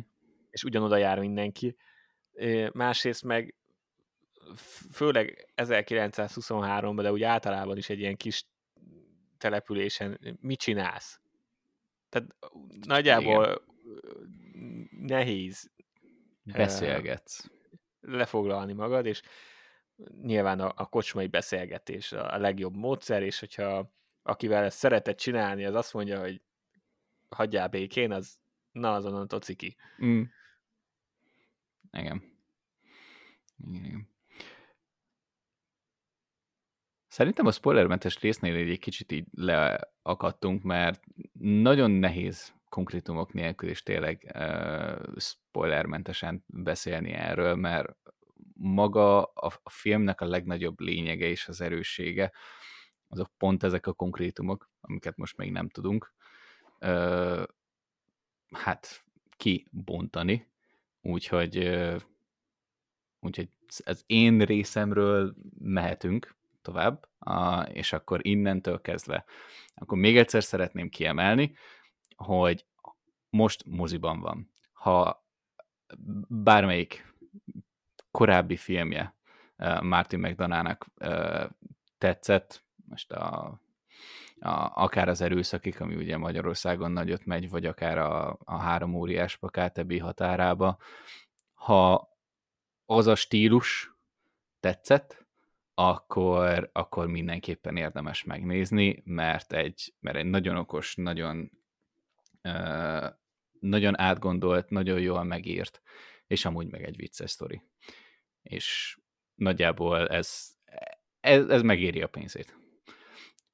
és ugyanoda jár mindenki. Másrészt meg főleg 1923-ban, de úgy általában is egy ilyen kis településen mit csinálsz? Tehát nagyjából Igen. nehéz beszélgetsz. Lefoglalni magad, és nyilván a, a kocsmai beszélgetés a legjobb módszer, és hogyha akivel ezt szeretett csinálni, az azt mondja, hogy hagyjál békén, az na azon tociki. Mm. Igen. Igen, igen. Szerintem a spoilermentes résznél egy kicsit így leakadtunk, mert nagyon nehéz konkrétumok nélkül is tényleg uh, spoilermentesen beszélni erről, mert maga a, filmnek a legnagyobb lényege és az erőssége, azok pont ezek a konkrétumok, amiket most még nem tudunk, uh, hát kibontani, úgyhogy, úgyhogy az én részemről mehetünk, tovább, és akkor innentől kezdve, akkor még egyszer szeretném kiemelni, hogy most moziban van. Ha bármelyik korábbi filmje Martin McDonának tetszett, most a, a, akár az erőszakik, ami ugye Magyarországon nagyot megy, vagy akár a, a három óriás pakát határába, ha az a stílus tetszett, akkor, akkor mindenképpen érdemes megnézni, mert egy, mert egy nagyon okos, nagyon, uh, nagyon átgondolt, nagyon jól megírt, és amúgy meg egy vicces sztori. És nagyjából ez, ez, ez megéri a pénzét.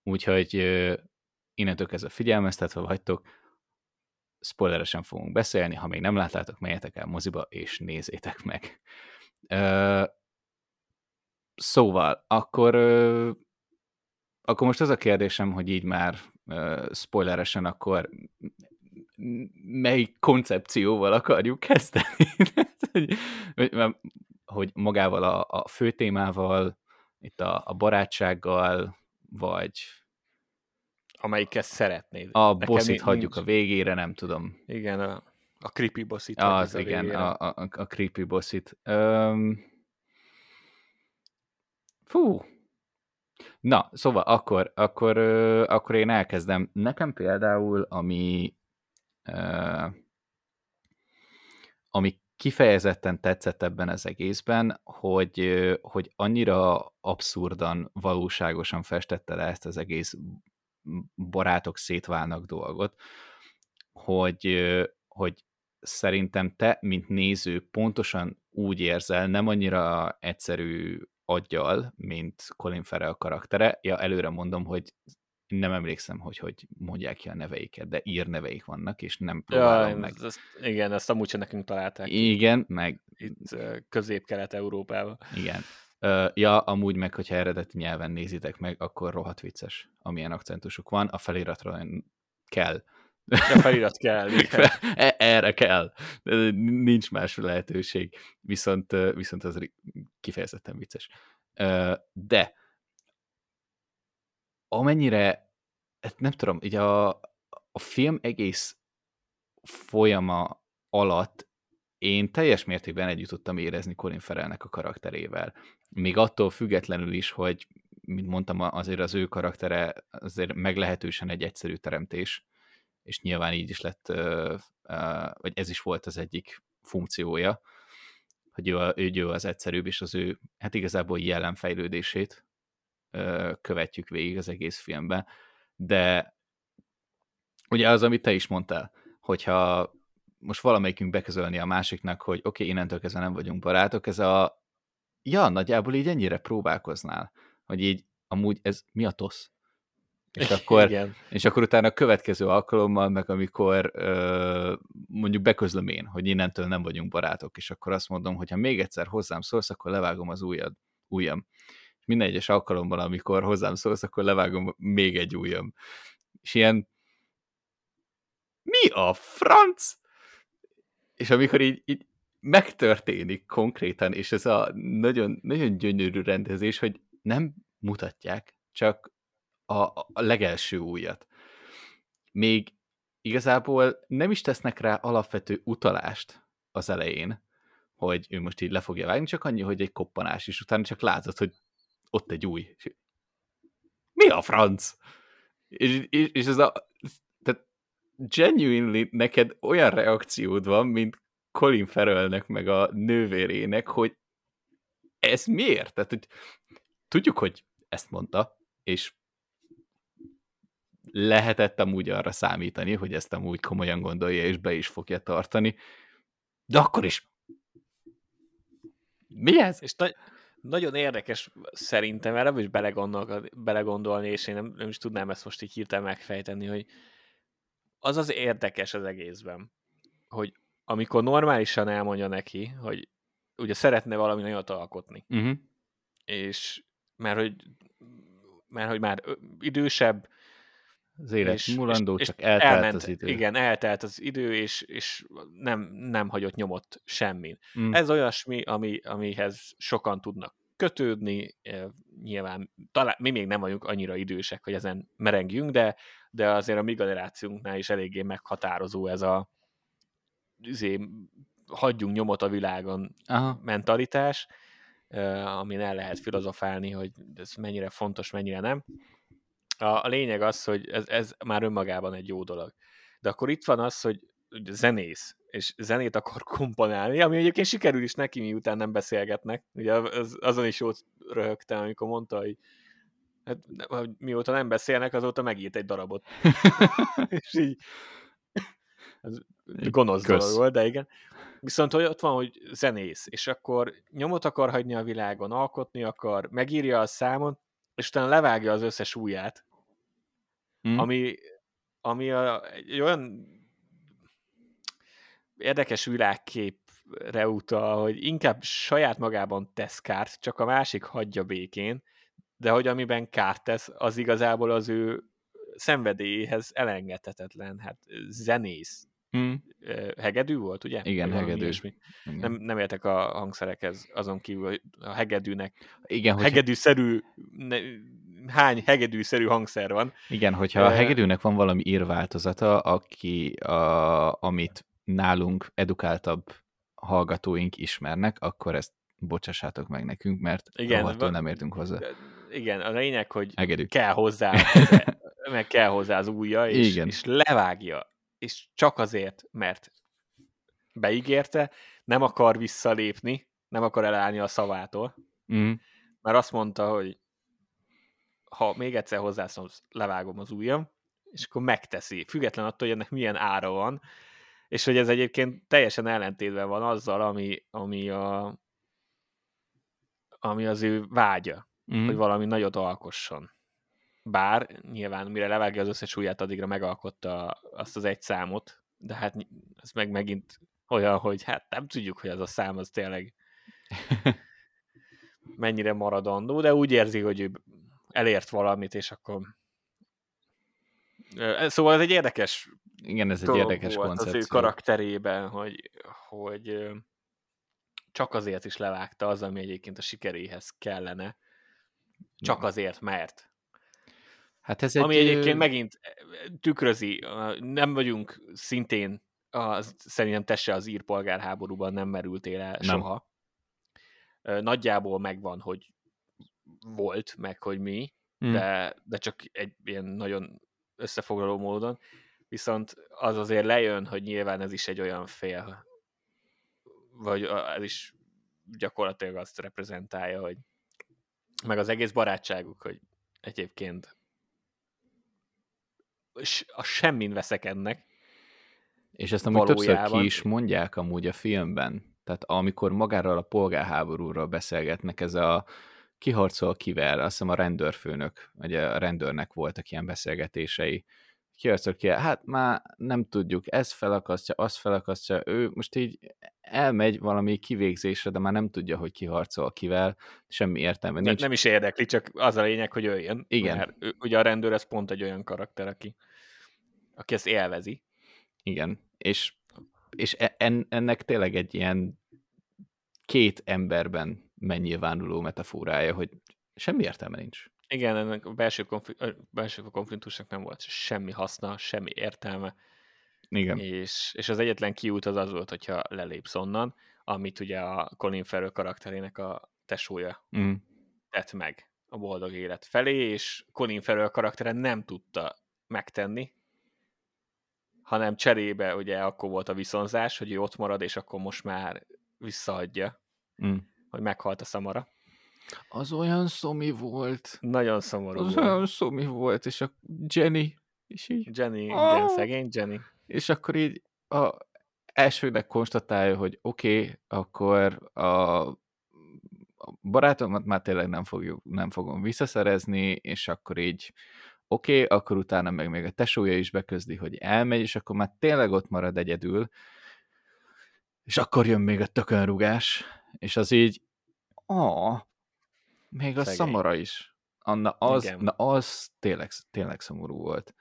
Úgyhogy innentől kezdve figyelmeztetve vagytok, spoileresen fogunk beszélni, ha még nem láttátok, menjetek el moziba, és nézzétek meg. Uh, Szóval, akkor, akkor most az a kérdésem, hogy így már spoileresen, akkor melyik koncepcióval akarjuk kezdeni? *laughs* hogy, hogy magával a, a főtémával, itt a, a barátsággal, vagy amelyikkel szeretnéd. A Nekem bosszit hagyjuk nincs... a végére, nem tudom. Igen, a, a creepy bosszit. Az, igen, a, a, a creepy bosszit. Um, Fú. Na, szóval akkor, akkor, akkor én elkezdem. Nekem például, ami, ami kifejezetten tetszett ebben az egészben, hogy, hogy annyira abszurdan, valóságosan festette le ezt az egész barátok szétválnak dolgot, hogy, hogy szerintem te, mint néző, pontosan úgy érzel, nem annyira egyszerű aggyal, mint Colin Farrell karaktere. Ja, előre mondom, hogy nem emlékszem, hogy hogy mondják ki a neveiket, de ír neveik vannak, és nem próbálom ja, meg. Ezt, igen, ezt amúgy sem nekünk találták. Igen, meg... Itt közép-kelet-európában. Igen. Ja, amúgy meg, hogyha eredeti nyelven nézitek meg, akkor rohadt vicces, amilyen akcentusuk van. A feliratra kell. A felirat kell. *laughs* Igen. E, erre kell. Nincs más lehetőség. Viszont, viszont az kifejezetten vicces. De amennyire, nem tudom, ugye a, a film egész folyama alatt én teljes mértékben együtt tudtam érezni Colin Farrellnek a karakterével. Még attól függetlenül is, hogy, mint mondtam, azért az ő karaktere azért meglehetősen egy egyszerű teremtés, és nyilván így is lett, vagy ez is volt az egyik funkciója, hogy ő, ő, ő az egyszerűbb, és az ő, hát igazából jelenfejlődését követjük végig az egész filmben, de ugye az, amit te is mondtál, hogyha most valamelyikünk beközölni a másiknak, hogy oké, okay, innentől kezdve nem vagyunk barátok, ez a ja, nagyjából így ennyire próbálkoznál, hogy így amúgy ez mi a tosz? És *laughs* akkor, Igen. és akkor utána a következő alkalommal, meg amikor ö, mondjuk beközlöm én, hogy innentől nem vagyunk barátok, és akkor azt mondom, hogy ha még egyszer hozzám szólsz, akkor levágom az ujjad, ujjam. Minden egyes alkalommal, amikor hozzám szólsz, akkor levágom még egy ujjam. És ilyen mi a franc? És amikor így, így megtörténik konkrétan, és ez a nagyon, nagyon gyönyörű rendezés, hogy nem mutatják, csak a, a legelső újat. Még igazából nem is tesznek rá alapvető utalást az elején, hogy ő most így le fogja vágni, csak annyi, hogy egy koppanás, és utána csak látod, hogy ott egy új. Mi a franc? És, és, és ez a... Tehát genuinely neked olyan reakciód van, mint Colin Farrellnek, meg a nővérének, hogy ez miért? Tehát, hogy tudjuk, hogy ezt mondta, és lehetett amúgy arra számítani, hogy ezt amúgy komolyan gondolja, és be is fogja tartani, de akkor is mi ez? És na- nagyon érdekes szerintem, erre is belegondolni, és én nem, nem is tudnám ezt most így hirtelen megfejteni, hogy az az érdekes az egészben, hogy amikor normálisan elmondja neki, hogy ugye szeretne valami nagyot alkotni, uh-huh. és mert hogy, mert hogy már idősebb, az élet és, mulandó, és, csak és eltelt elment, az idő. Igen, eltelt az idő, és, és nem, nem hagyott nyomot semmin. Mm. Ez olyasmi, ami, amihez sokan tudnak kötődni, nyilván talán mi még nem vagyunk annyira idősek, hogy ezen merengjünk, de, de azért a mi generációnknál is eléggé meghatározó ez a azért, hagyjunk nyomot a világon Aha. mentalitás, amin el lehet filozofálni, hogy ez mennyire fontos, mennyire nem. A, a lényeg az, hogy ez, ez már önmagában egy jó dolog. De akkor itt van az, hogy zenész, és zenét akar *laughs* komponálni, ami egyébként sikerül is neki, miután nem beszélgetnek. Ugye az, azon is jót röhögtem, amikor mondta, hogy hát, mióta nem beszélnek, azóta megírt egy darabot. *laughs* és így *laughs* ez gonosz Kösz. dolog volt, de igen. Viszont hogy ott van, hogy zenész, és akkor nyomot akar hagyni a világon, alkotni akar, megírja a számon, és utána levágja az összes ujját, hmm. ami, ami a, egy olyan érdekes világképre utal, hogy inkább saját magában tesz kárt, csak a másik hagyja békén, de hogy amiben kárt tesz, az igazából az ő szenvedélyéhez elengedhetetlen. Hát zenész. Hmm. Hegedű volt, ugye? Igen, hegedű. Igen. Nem, nem értek a hangszerekhez azon kívül, hogy a hegedűnek Igen, hogy... hegedűszerű ne, hány hegedűszerű hangszer van. Igen, hogyha a hegedűnek van valami írváltozata, aki, a, amit nálunk edukáltabb hallgatóink ismernek, akkor ezt bocsássátok meg nekünk, mert igen, nem értünk hozzá. Igen, a lényeg, hogy Hegedű. kell hozzá, *laughs* meg kell hozzá az újja, és, igen. és levágja. És csak azért, mert beígérte, nem akar visszalépni, nem akar elállni a szavától, mm. mert azt mondta, hogy ha még egyszer hozzászólsz, levágom az ujjam, és akkor megteszi, független attól, hogy ennek milyen ára van, és hogy ez egyébként teljesen ellentétben van azzal, ami, ami, a, ami az ő vágya, mm. hogy valami nagyot alkosson. Bár nyilván, mire levágja az összes ujját, addigra megalkotta azt az egy számot, de hát ez meg megint olyan, hogy hát nem tudjuk, hogy az a szám az tényleg *laughs* mennyire maradandó, de úgy érzi, hogy ő elért valamit, és akkor Szóval ez egy érdekes Igen, ez egy érdekes volt koncepció. az ő karakterében, hogy, hogy csak azért is levágta az, ami egyébként a sikeréhez kellene. Csak azért, mert. Hát ez ami egy... egyébként megint tükrözi, nem vagyunk szintén, az, szerintem te se az írpolgárháborúban nem merültél el nem. soha. Nagyjából megvan, hogy volt, meg hogy mi, hmm. de, de csak egy ilyen nagyon összefoglaló módon, viszont az azért lejön, hogy nyilván ez is egy olyan fél, vagy ez is gyakorlatilag azt reprezentálja, hogy meg az egész barátságuk, hogy egyébként a semmin veszekednek. És ezt amúgy többször ki is mondják amúgy a filmben. Tehát amikor magáról a polgárháborúról beszélgetnek, ez a kiharcol kivel, azt hiszem a rendőrfőnök, vagy a rendőrnek voltak ilyen beszélgetései, kiharcol ki, hát már nem tudjuk, ez felakasztja, az felakasztja, ő most így elmegy valami kivégzésre, de már nem tudja, hogy kiharcol kivel, semmi értelme nincs. Nem is érdekli, csak az a lényeg, hogy öljön. Igen. Mert ugye a rendőr ez pont egy olyan karakter, aki, aki ezt élvezi. Igen, és, és e, en, ennek tényleg egy ilyen két emberben megnyilvánuló metaforája, hogy semmi értelme nincs. Igen, ennek a belső, konflik- belső konfliktusnak nem volt semmi haszna, semmi értelme. Igen. És, és az egyetlen kiút az az volt, hogyha lelépsz onnan, amit ugye a Colin Farrell karakterének a tesója mm. tett meg a boldog élet felé, és Colin Farrell karaktere nem tudta megtenni, hanem cserébe ugye akkor volt a viszonzás, hogy ő ott marad, és akkor most már visszaadja, mm. Hogy meghalt a szamara. Az olyan szomi volt. Nagyon szomorú Az volt. olyan szomi volt, és a Jenny, és így... Jenny, oh! igen, szegény Jenny. És akkor így a elsőnek konstatálja, hogy oké, okay, akkor a, barátomat már tényleg nem, fogjuk, nem fogom visszaszerezni, és akkor így oké, okay, akkor utána meg még a tesója is beközdi, hogy elmegy, és akkor már tényleg ott marad egyedül, és akkor jön még a tökönrugás, és az így, ah, még a Szegény. szamara is. Anna, az, na az tényleg, tényleg szomorú volt.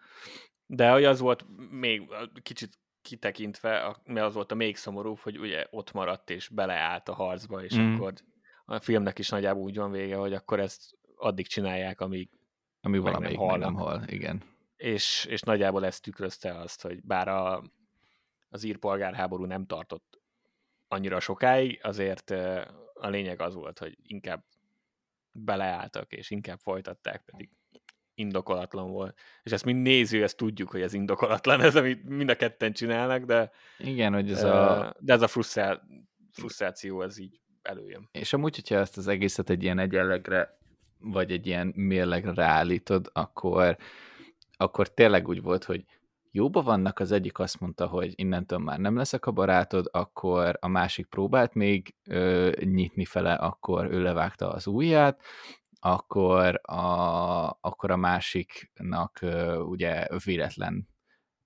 De hogy az volt még kicsit kitekintve, mert az volt a még szomorúbb, hogy ugye ott maradt és beleállt a harcba, és mm. akkor a filmnek is nagyjából úgy van vége, hogy akkor ezt addig csinálják, amíg ami valamelyik nem, nem hal, igen. És, és nagyjából ezt tükrözte azt, hogy bár a, az írpolgárháború nem tartott annyira sokáig, azért a lényeg az volt, hogy inkább beleálltak, és inkább folytatták, pedig indokolatlan volt. És ezt mind néző, ezt tudjuk, hogy ez indokolatlan, ez, amit mind a ketten csinálnak, de igen, hogy ez a... De ez a frusztrá... frusztráció, ez így előjön. És amúgy, hogyha ezt az egészet egy ilyen egyenlegre, vagy egy ilyen mérlegre ráállítod, akkor, akkor tényleg úgy volt, hogy jóba vannak, az egyik azt mondta, hogy innentől már nem leszek a barátod, akkor a másik próbált még ö, nyitni fele, akkor ő levágta az ujját, akkor a, akkor a másiknak ö, ugye véletlen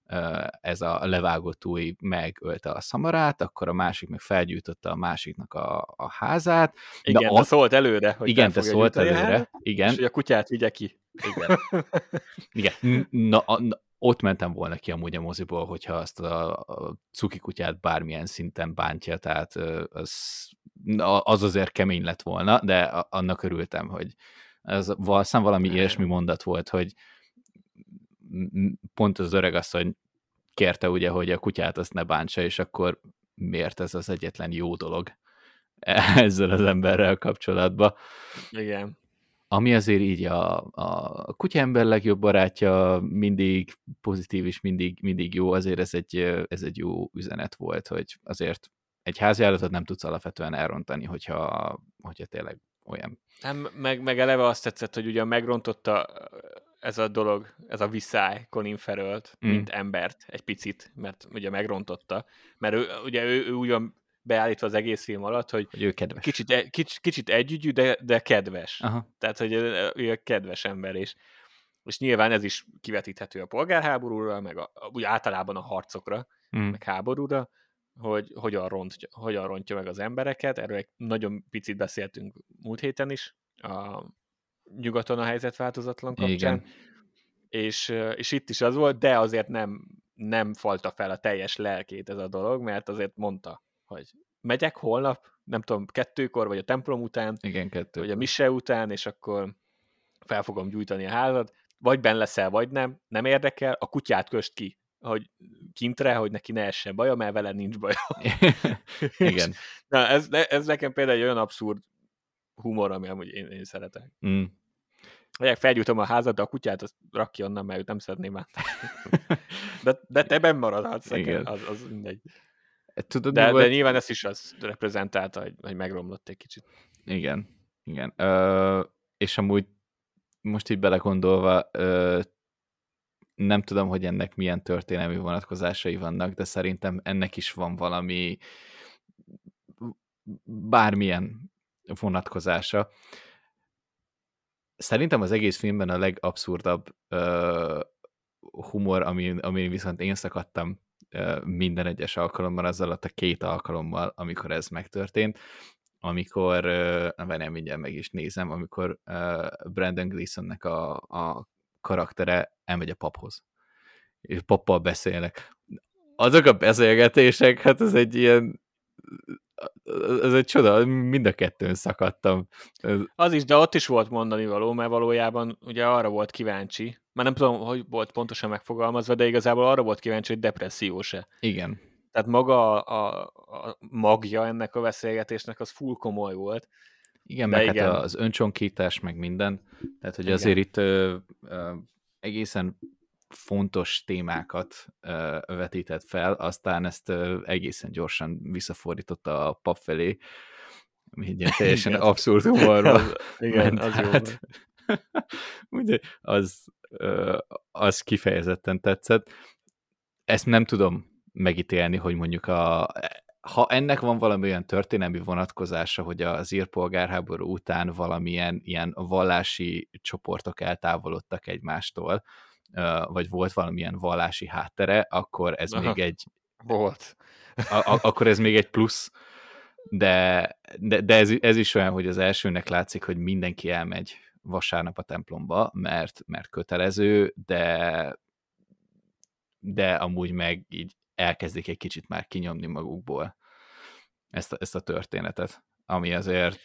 ö, ez a levágott új megölte a szamarát, akkor a másik meg felgyújtotta a másiknak a, a házát. Igen, de, de szólt előre, hogy Igen, te szólt előre. Igen. És hogy a kutyát vigye ki. Igen. Igen. Na, na, ott mentem volna ki amúgy a moziból, hogyha azt a, a cuki kutyát bármilyen szinten bántja, tehát az, az azért kemény lett volna, de annak örültem, hogy ez valószínűleg valami ilyesmi mondat volt, hogy pont az öreg asszony kérte ugye, hogy a kutyát azt ne bántsa, és akkor miért ez az egyetlen jó dolog *laughs* ezzel az emberrel kapcsolatban. Igen ami azért így a, a kutyaember legjobb barátja, mindig pozitív és mindig, mindig jó, azért ez egy, ez egy jó üzenet volt, hogy azért egy háziállatot nem tudsz alapvetően elrontani, hogyha, hogyha tényleg olyan. Nem, meg, meg eleve azt tetszett, hogy ugye megrontotta ez a dolog, ez a viszály Colin Farrell-t, mm. mint embert egy picit, mert ugye megrontotta, mert ő, ugye ő, ő ugyan beállítva az egész film alatt, hogy, hogy ő kedves. Kicsit, e, kicsit, kicsit együgyű, de, de kedves. Aha. Tehát, hogy ő a kedves ember, és, és nyilván ez is kivetíthető a polgárháborúra, meg a, úgy általában a harcokra, mm. meg háborúra, hogy hogyan, ront, hogyan rontja meg az embereket. Erről egy nagyon picit beszéltünk múlt héten is, a nyugaton a helyzet változatlan kapcsán. Igen. És, és itt is az volt, de azért nem, nem falta fel a teljes lelkét ez a dolog, mert azért mondta, hogy megyek holnap, nem tudom, kettőkor, vagy a templom után, Igen, kettő. vagy a mise után, és akkor fel fogom gyújtani a házat, vagy benne leszel, vagy nem, nem érdekel, a kutyát köst ki, hogy kintre, hogy neki ne essen baja, mert vele nincs baja. *laughs* Igen. *laughs* Na, ez, ez nekem például egy olyan abszurd humor, ami amúgy én, én szeretek. Mm. Vagy felgyújtom a házat, de a kutyát azt rakja onnan, mert őt nem szeretném át. *laughs* de, de te benn maradhatsz, az, az mindegy. Tudod, de, de nyilván ezt is az reprezentálta, hogy, hogy megromlott egy kicsit. Igen, igen. Ö, és amúgy most így belegondolva, ö, nem tudom, hogy ennek milyen történelmi vonatkozásai vannak, de szerintem ennek is van valami bármilyen vonatkozása. Szerintem az egész filmben a legabszurdabb uh, humor, ami, ami viszont én szakadtam minden egyes alkalommal, az alatt a két alkalommal, amikor ez megtörtént, amikor, uh, nem mindjárt meg is nézem, amikor Brandon Gleesonnek a, a karaktere elmegy a paphoz, és pappal beszélnek. Azok a beszélgetések, hát ez egy ilyen ez egy csoda, mind a kettőn szakadtam. Ez... Az is, de ott is volt mondani való, mert valójában ugye arra volt kíváncsi, már nem tudom, hogy volt pontosan megfogalmazva, de igazából arra volt kíváncsi, hogy depressziós-e. Igen. Tehát maga a, a magja ennek a beszélgetésnek az full komoly volt. Igen, de meg hát igen. hát az öncsonkítás, meg minden. Tehát, hogy igen. azért itt ö, ö, egészen fontos témákat ö, vetített fel, aztán ezt ö, egészen gyorsan visszafordította a pap felé, ilyen teljesen igen. abszurd *laughs* humorba az, Igen, az jó. Hát, ugye, *laughs* az, ö, az kifejezetten tetszett. Ezt nem tudom megítélni, hogy mondjuk a, ha ennek van valami olyan történelmi vonatkozása, hogy az írpolgárháború után valamilyen ilyen vallási csoportok eltávolodtak egymástól, vagy volt valamilyen vallási háttere, akkor ez Aha, még egy... Volt. A, a, akkor ez még egy plusz, de, de, de ez, ez is olyan, hogy az elsőnek látszik, hogy mindenki elmegy vasárnap a templomba, mert, mert kötelező, de de amúgy meg így elkezdik egy kicsit már kinyomni magukból ezt a, ezt a történetet, ami azért...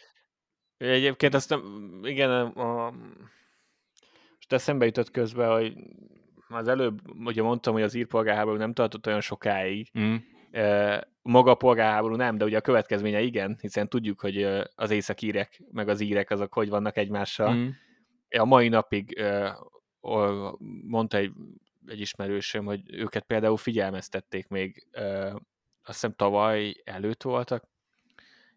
Egyébként azt nem, igen, a, most eszembe jutott közben, hogy az előbb ugye mondtam, hogy az írpolgárháború nem tartott olyan sokáig, mm. maga a polgárháború nem, de ugye a következménye igen, hiszen tudjuk, hogy az északírek meg az írek azok hogy vannak egymással. Mm. A mai napig mondta egy egy ismerősöm, hogy őket például figyelmeztették még, azt hiszem tavaly előtt voltak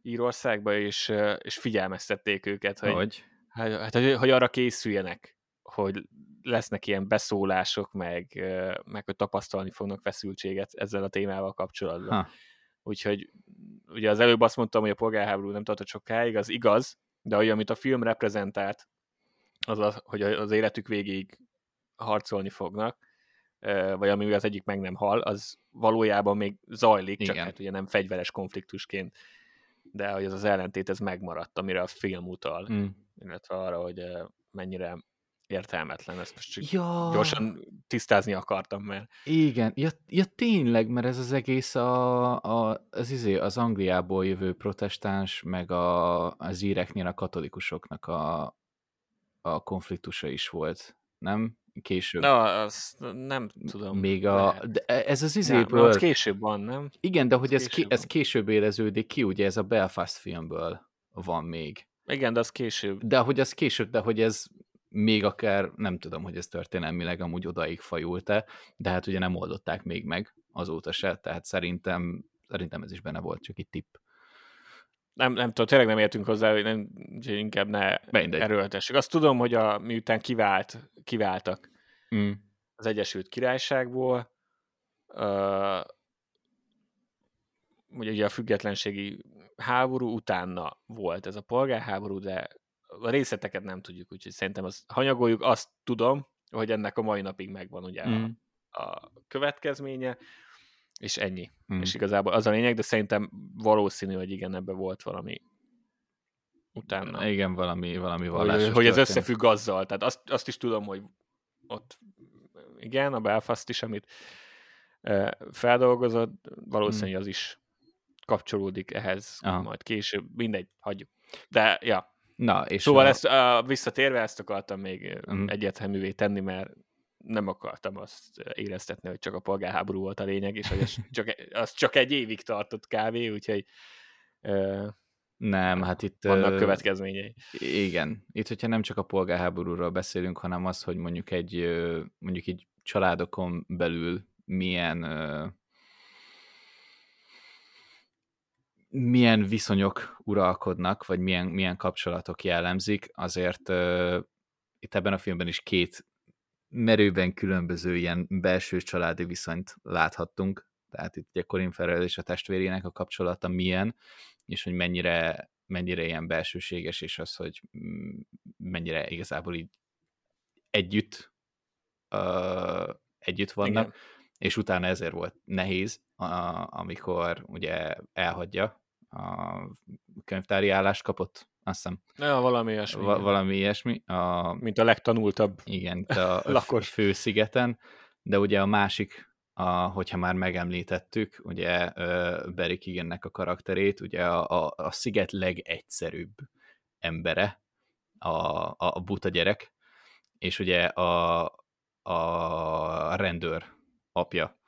Írországba, és, és figyelmeztették őket, hogy, hogy? Hát, hogy, hogy arra készüljenek, hogy lesznek ilyen beszólások, meg, meg hogy tapasztalni fognak feszültséget ezzel a témával kapcsolatban. Ha. Úgyhogy ugye az előbb azt mondtam, hogy a polgárháború nem tartott sokáig, az igaz, de olyan, amit a film reprezentált, az, az hogy az életük végéig harcolni fognak, vagy ami az egyik meg nem hal, az valójában még zajlik, Igen. csak hát ugye nem fegyveres konfliktusként, de hogy ez az ellentét ez megmaradt, amire a film utal, mm. illetve arra, hogy mennyire értelmetlen. Ezt most csak ja. gyorsan tisztázni akartam, mert... Igen, ja, ja tényleg, mert ez az egész a, a, az, izé, az Angliából jövő protestáns, meg a, az íreknél a katolikusoknak a, a konfliktusa is volt, nem? később. Na, azt nem tudom. Még a... De ez az izéből... Nem, később van, nem? Igen, de hogy ez, ké, ez később éleződik ki, ugye ez a Belfast filmből van még. Igen, de az később. De hogy az később, de hogy ez még akár, nem tudom, hogy ez történelmileg amúgy odaig fajult-e, de hát ugye nem oldották még meg azóta se, tehát szerintem, szerintem ez is benne volt, csak egy tipp nem, nem tudom, tényleg nem értünk hozzá, hogy nem, inkább ne Mindegy. erőltessük. Azt tudom, hogy a, miután kivált, kiváltak mm. az Egyesült Királyságból, uh, ugye, ugye a függetlenségi háború utána volt ez a polgárháború, de a részleteket nem tudjuk, úgyhogy szerintem azt hanyagoljuk. Azt tudom, hogy ennek a mai napig megvan ugye mm. a, a következménye, és ennyi. Hmm. És igazából az a lényeg, de szerintem valószínű, hogy igen, ebbe volt valami utána. Igen, valami, valami vallásos Hogy, hogy ez összefügg azzal. Tehát azt, azt is tudom, hogy ott igen, a Belfast is, amit feldolgozott, valószínűleg hmm. az is kapcsolódik ehhez Aha. majd később. Mindegy, hagyjuk. De, ja. Na, és szóval a... ezt uh, visszatérve ezt akartam még hmm. egyértelművé tenni, mert nem akartam azt éreztetni, hogy csak a polgárháború volt a lényeg, és hogy az *laughs* csak, az csak egy évig tartott kávé, úgyhogy uh, nem, hát itt... Vannak következményei. Igen. Itt, hogyha nem csak a polgárháborúról beszélünk, hanem az, hogy mondjuk egy, mondjuk egy családokon belül milyen uh, milyen viszonyok uralkodnak, vagy milyen, milyen kapcsolatok jellemzik, azért uh, itt ebben a filmben is két merőben különböző ilyen belső családi viszonyt láthattunk, tehát itt ugye Colin Farrell és a testvérének a kapcsolata milyen, és hogy mennyire, mennyire ilyen belsőséges, és az, hogy mm, mennyire igazából így együtt uh, együtt vannak, Igen. és utána ezért volt nehéz, a, amikor ugye elhagyja a könyvtári állást kapott, azt hiszem. Ja, valami ilyesmi. Va- valami ilyesmi. A, Mint a legtanultabb igen, *laughs* a lakos. főszigeten, de ugye a másik, a, hogyha már megemlítettük, ugye Barry Keegannek a karakterét, ugye a, a, a sziget legegyszerűbb embere, a, a, a buta gyerek, és ugye a, a rendőr apja.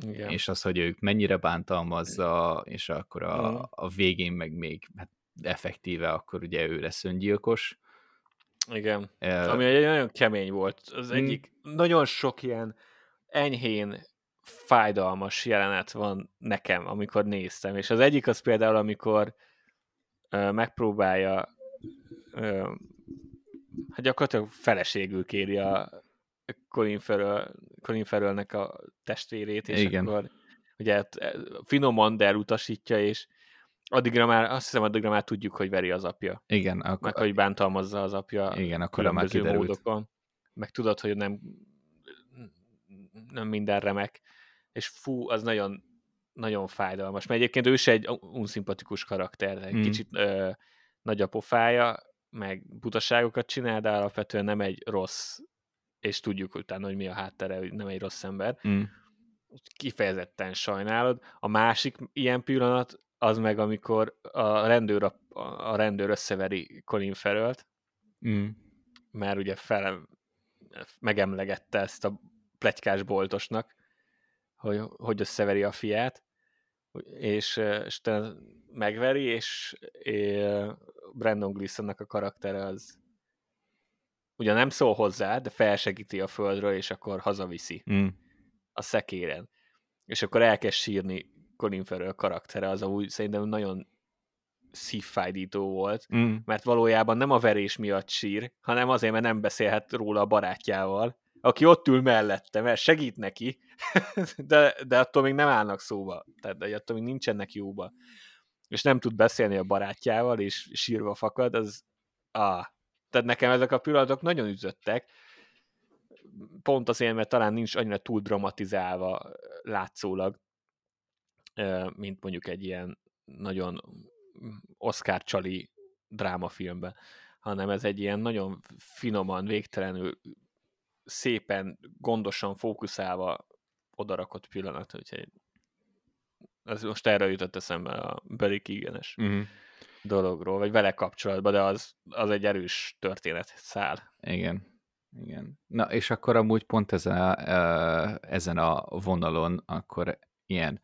Igen. És az, hogy ők mennyire bántalmazza, és akkor a, a végén meg még hát effektíve akkor ugye ő lesz öngyilkos. Igen, uh, ami egy nagyon kemény volt. Az mm. egyik, nagyon sok ilyen enyhén fájdalmas jelenet van nekem, amikor néztem, és az egyik az például, amikor uh, megpróbálja uh, hát gyakorlatilag feleségül kéri a Colin, Farrell, Colin Farrellnek a testvérét, és Igen. akkor ugye hát, finoman, de elutasítja, és addigra már, azt hiszem, addigra már tudjuk, hogy veri az apja. Igen. Akkor, meg hogy bántalmazza az apja igen, akkor már kiderült. módokon. Meg tudod, hogy nem, nem minden remek. És fú, az nagyon, nagyon fájdalmas. Mert egyébként ő se egy unszimpatikus karakter. Egy hmm. kicsit ö, nagy a pofája, meg butaságokat csinál, de alapvetően nem egy rossz, és tudjuk utána, hogy mi a háttere, hogy nem egy rossz ember. Mm. Kifejezetten sajnálod. A másik ilyen pillanat, az meg, amikor a rendőr, a, a rendőr összeveri Colin Farrell-t, mm. mert ugye fel, megemlegette ezt a plegykás boltosnak, hogy, hogy összeveri a fiát, és, és megveri, és, és Brandon Gleesonnak a karaktere az ugye nem szól hozzá, de felsegíti a földről, és akkor hazaviszi mm. a szekéren. És akkor elkezd sírni Colin Farrell karaktere, az úgy szerintem nagyon szívfájdító volt, mm. mert valójában nem a verés miatt sír, hanem azért, mert nem beszélhet róla a barátjával, aki ott ül mellette, mert segít neki, *laughs* de, de attól még nem állnak szóba, tehát de attól még nincsenek jóba és nem tud beszélni a barátjával, és sírva fakad, az ah, tehát nekem ezek a pillanatok nagyon üzöttek, pont azért, mert talán nincs annyira túl dramatizálva látszólag, mint mondjuk egy ilyen nagyon Oscar csali drámafilmben, hanem ez egy ilyen nagyon finoman, végtelenül szépen, gondosan fókuszálva odarakott pillanat, úgyhogy ez most erre jutott eszembe a Barry Keegan-es uh-huh. Dologról, vagy vele kapcsolatban, de az, az egy erős történet szál. Igen. Igen. Na, és akkor amúgy pont ezen a, ezen a vonalon akkor ilyen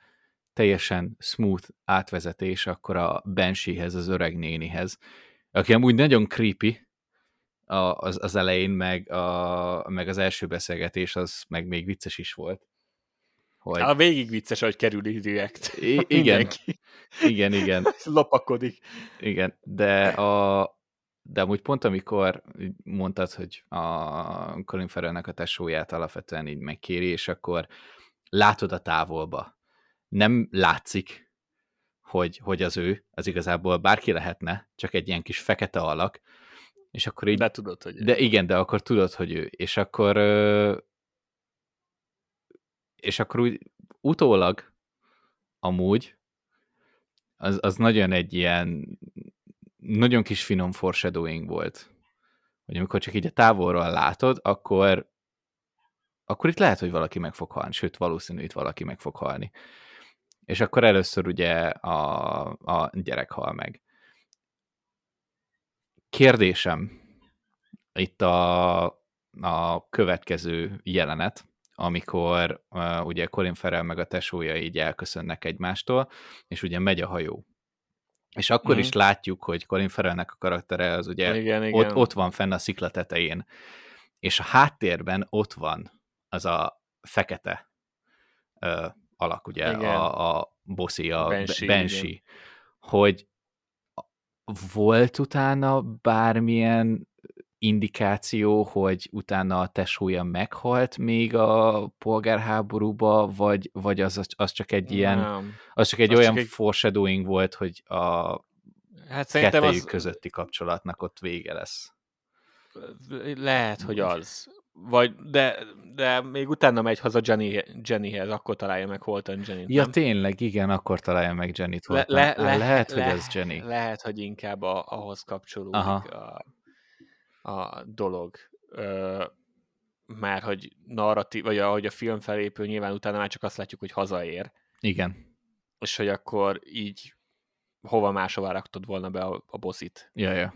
teljesen smooth átvezetés akkor a Bansheehez, az öreg nénihez, aki amúgy nagyon creepy az, az elején, meg, a, meg az első beszélgetés az meg még vicces is volt. Hogy... A végig vicces, hogy kerül direkt. I- igen, igen, igen. *laughs* Lopakodik. Igen, de a, de amúgy pont amikor mondtad, hogy a Colin Farrellnek a tesóját alapvetően így megkéri, és akkor látod a távolba. Nem látszik, hogy, hogy az ő, az igazából bárki lehetne, csak egy ilyen kis fekete alak, és akkor így... De tudod, hogy De igen, de akkor tudod, hogy ő. És akkor és akkor úgy utólag amúgy az, az nagyon egy ilyen nagyon kis finom foreshadowing volt. Hogy amikor csak így a távolról látod, akkor akkor itt lehet, hogy valaki meg fog halni, sőt, valószínű, itt valaki meg fog halni. És akkor először ugye a, a gyerek hal meg. Kérdésem, itt a, a következő jelenet, amikor uh, ugye Colin Farrell meg a tesója így elköszönnek egymástól, és ugye megy a hajó. És akkor mm. is látjuk, hogy Colin Farrellnek a karaktere az ugye igen, ott, igen. ott van fenn a szikla tetején. És a háttérben ott van az a fekete uh, alak, ugye, igen. a, a bossi, a Banshee hogy volt utána bármilyen indikáció, hogy utána a tesója meghalt még a polgárháborúba, vagy, vagy az, az csak egy ilyen, Nem. az csak egy Az olyan csak egy- foreshadowing volt, hogy a Hát kettejük az, közötti kapcsolatnak ott vége lesz. lehet, hogy az. Vagy, de, de még utána megy haza Jenny, Jennyhez, akkor találja meg Holton Jenny. Ja, nem? tényleg, igen, akkor találja meg Jenny-t. Le, le, le, lehet, le, hogy ez Jenny. Lehet, hogy inkább a, ahhoz kapcsolódik Aha. a, a dolog. Ö, már hogy narratív, vagy ahogy a film felépül, nyilván utána már csak azt látjuk, hogy hazaér, Igen. és hogy akkor így hova máshová raktad volna be a, a bosszit. Ja, ja.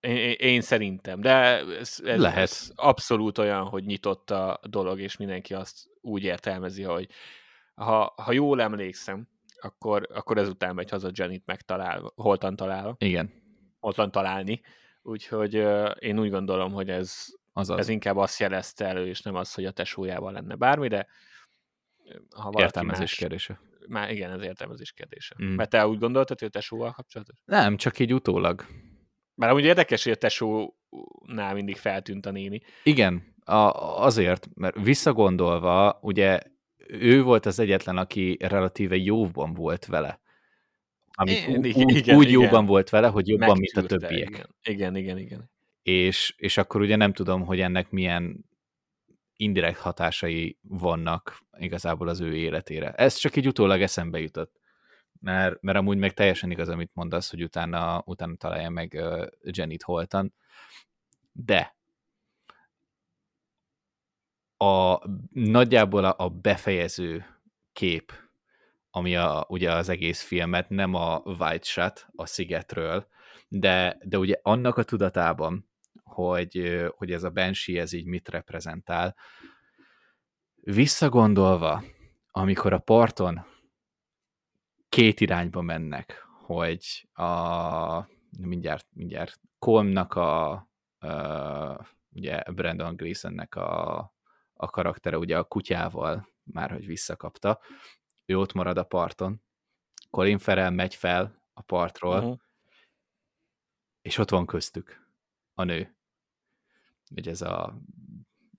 Én, én, szerintem, de ez, ez, Lehet. ez abszolút olyan, hogy nyitott a dolog, és mindenki azt úgy értelmezi, hogy ha, ha jól emlékszem, akkor, akkor ezután megy haza Janet megtalál, holtan talál, Igen. holtan találni. Úgyhogy én úgy gondolom, hogy ez, Azaz. ez inkább azt jelezte elő, és nem az, hogy a tesójával lenne bármi, de ha Értelmezés más, kérdése. Már igen, ez értelmezés kérdése. Mm. Mert te úgy gondoltad, hogy a tesóval kapcsolatos? Nem, csak így utólag. Már amúgy érdekes, hogy a tesónál mindig feltűnt a néni. Igen, a, azért, mert visszagondolva, ugye ő volt az egyetlen, aki relatíve jóban volt vele. Amit Igen, igen, úgy, igen, úgy igen. jóban volt vele, hogy jobban, mint a Megtűrte, többiek. Igen, igen, igen. igen. És, és akkor ugye nem tudom, hogy ennek milyen indirekt hatásai vannak igazából az ő életére. Ez csak így utólag eszembe jutott. Mert, mert amúgy meg teljesen igaz, amit mondasz, hogy utána, utána találja meg uh, Janet Holtan. De a, nagyjából a, a befejező kép, ami a, ugye az egész filmet, nem a White Shot a szigetről, de, de ugye annak a tudatában, hogy, hogy ez a Banshee, ez így mit reprezentál, visszagondolva, amikor a parton két irányba mennek, hogy a mindjárt, mindjárt Colmnak a, a ugye Brandon Gleesonnek a, a karaktere ugye a kutyával már, hogy visszakapta, ő ott marad a parton, Colin Farrell megy fel a partról, Uh-huh. és ott van köztük a nő. Ugye ez a,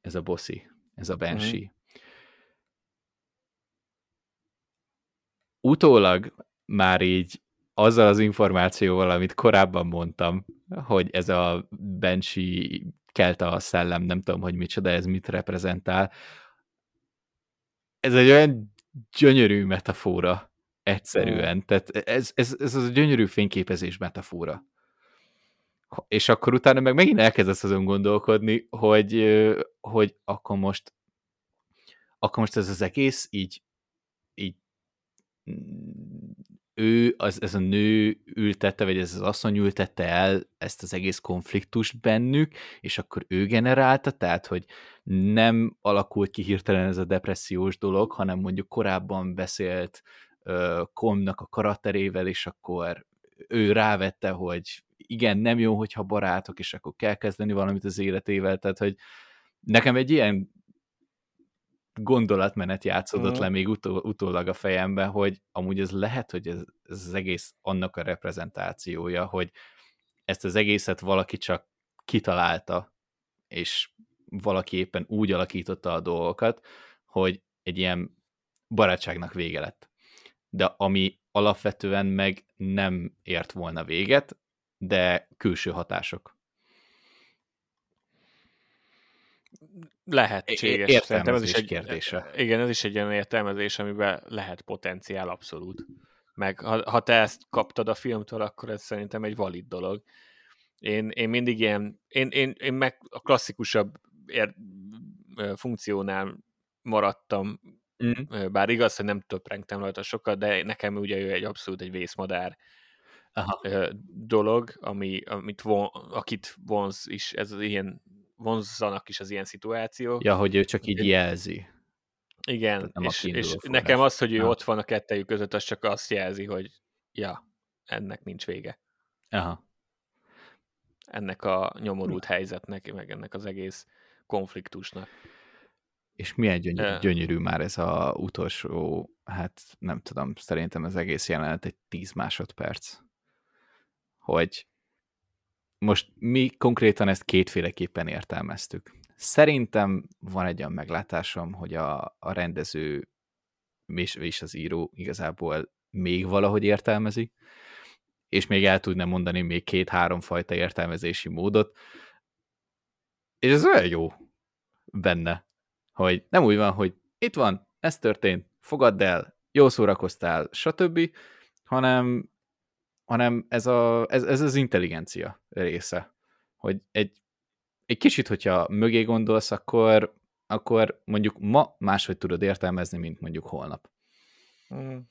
ez a bossy, ez a Banshee. Uh-huh. Utólag már így azzal az információval, amit korábban mondtam, hogy ez a Banshee kelte a szellem, nem tudom, hogy micsoda, ez mit reprezentál. Ez egy olyan gyönyörű metafora egyszerűen. Mm. Tehát ez, ez, ez az a gyönyörű fényképezés metafora. És akkor utána meg megint elkezdesz azon gondolkodni, hogy, hogy akkor most akkor most ez az egész így, így ő, az, ez a nő ültette, vagy ez az asszony ültette el ezt az egész konfliktust bennük, és akkor ő generálta, tehát, hogy nem alakult ki hirtelen ez a depressziós dolog, hanem mondjuk korábban beszélt Komnak a karakterével, és akkor ő rávette, hogy igen, nem jó, hogyha barátok, és akkor kell kezdeni valamit az életével, tehát, hogy nekem egy ilyen gondolatmenet játszódott uh-huh. le még utó, utólag a fejemben, hogy amúgy ez lehet, hogy ez, ez az egész annak a reprezentációja, hogy ezt az egészet valaki csak kitalálta, és valaki éppen úgy alakította a dolgokat, hogy egy ilyen barátságnak vége lett. De ami alapvetően meg nem ért volna véget, de külső hatások. Lehetséges. Értelmezés ez is egy kérdése. Igen, ez is egy olyan értelmezés, amiben lehet potenciál abszolút. Meg ha, ha te ezt kaptad a filmtől, akkor ez szerintem egy valid dolog. Én, én mindig ilyen, én, én, én meg a klasszikusabb ér, funkciónál maradtam, mm. bár igaz, hogy nem töprengtem rajta sokat, de nekem ugye ő egy abszolút egy vészmadár Aha. dolog, ami, amit von, akit vonz is, ez az ilyen vonzzanak is az ilyen szituációk. Ja, hogy ő csak így jelzi. Igen, és, és nekem az, hogy ő Aha. ott van a kettejük között, az csak azt jelzi, hogy ja, ennek nincs vége. Aha. Ennek a nyomorult helyzetnek, meg ennek az egész konfliktusnak. És milyen gyönyörű, uh. gyönyörű már ez a utolsó, hát nem tudom, szerintem az egész jelenet egy 10 másodperc. Hogy most mi konkrétan ezt kétféleképpen értelmeztük. Szerintem van egy olyan meglátásom, hogy a, a rendező és, és az író igazából még valahogy értelmezi, és még el tudna mondani még két-három fajta értelmezési módot, és ez olyan jó benne, hogy nem úgy van, hogy itt van, ez történt, fogadd el, jó szórakoztál, stb., hanem, hanem ez, a, ez, ez az intelligencia része, hogy egy, egy kicsit, hogyha mögé gondolsz, akkor, akkor mondjuk ma máshogy tudod értelmezni, mint mondjuk holnap. Hmm.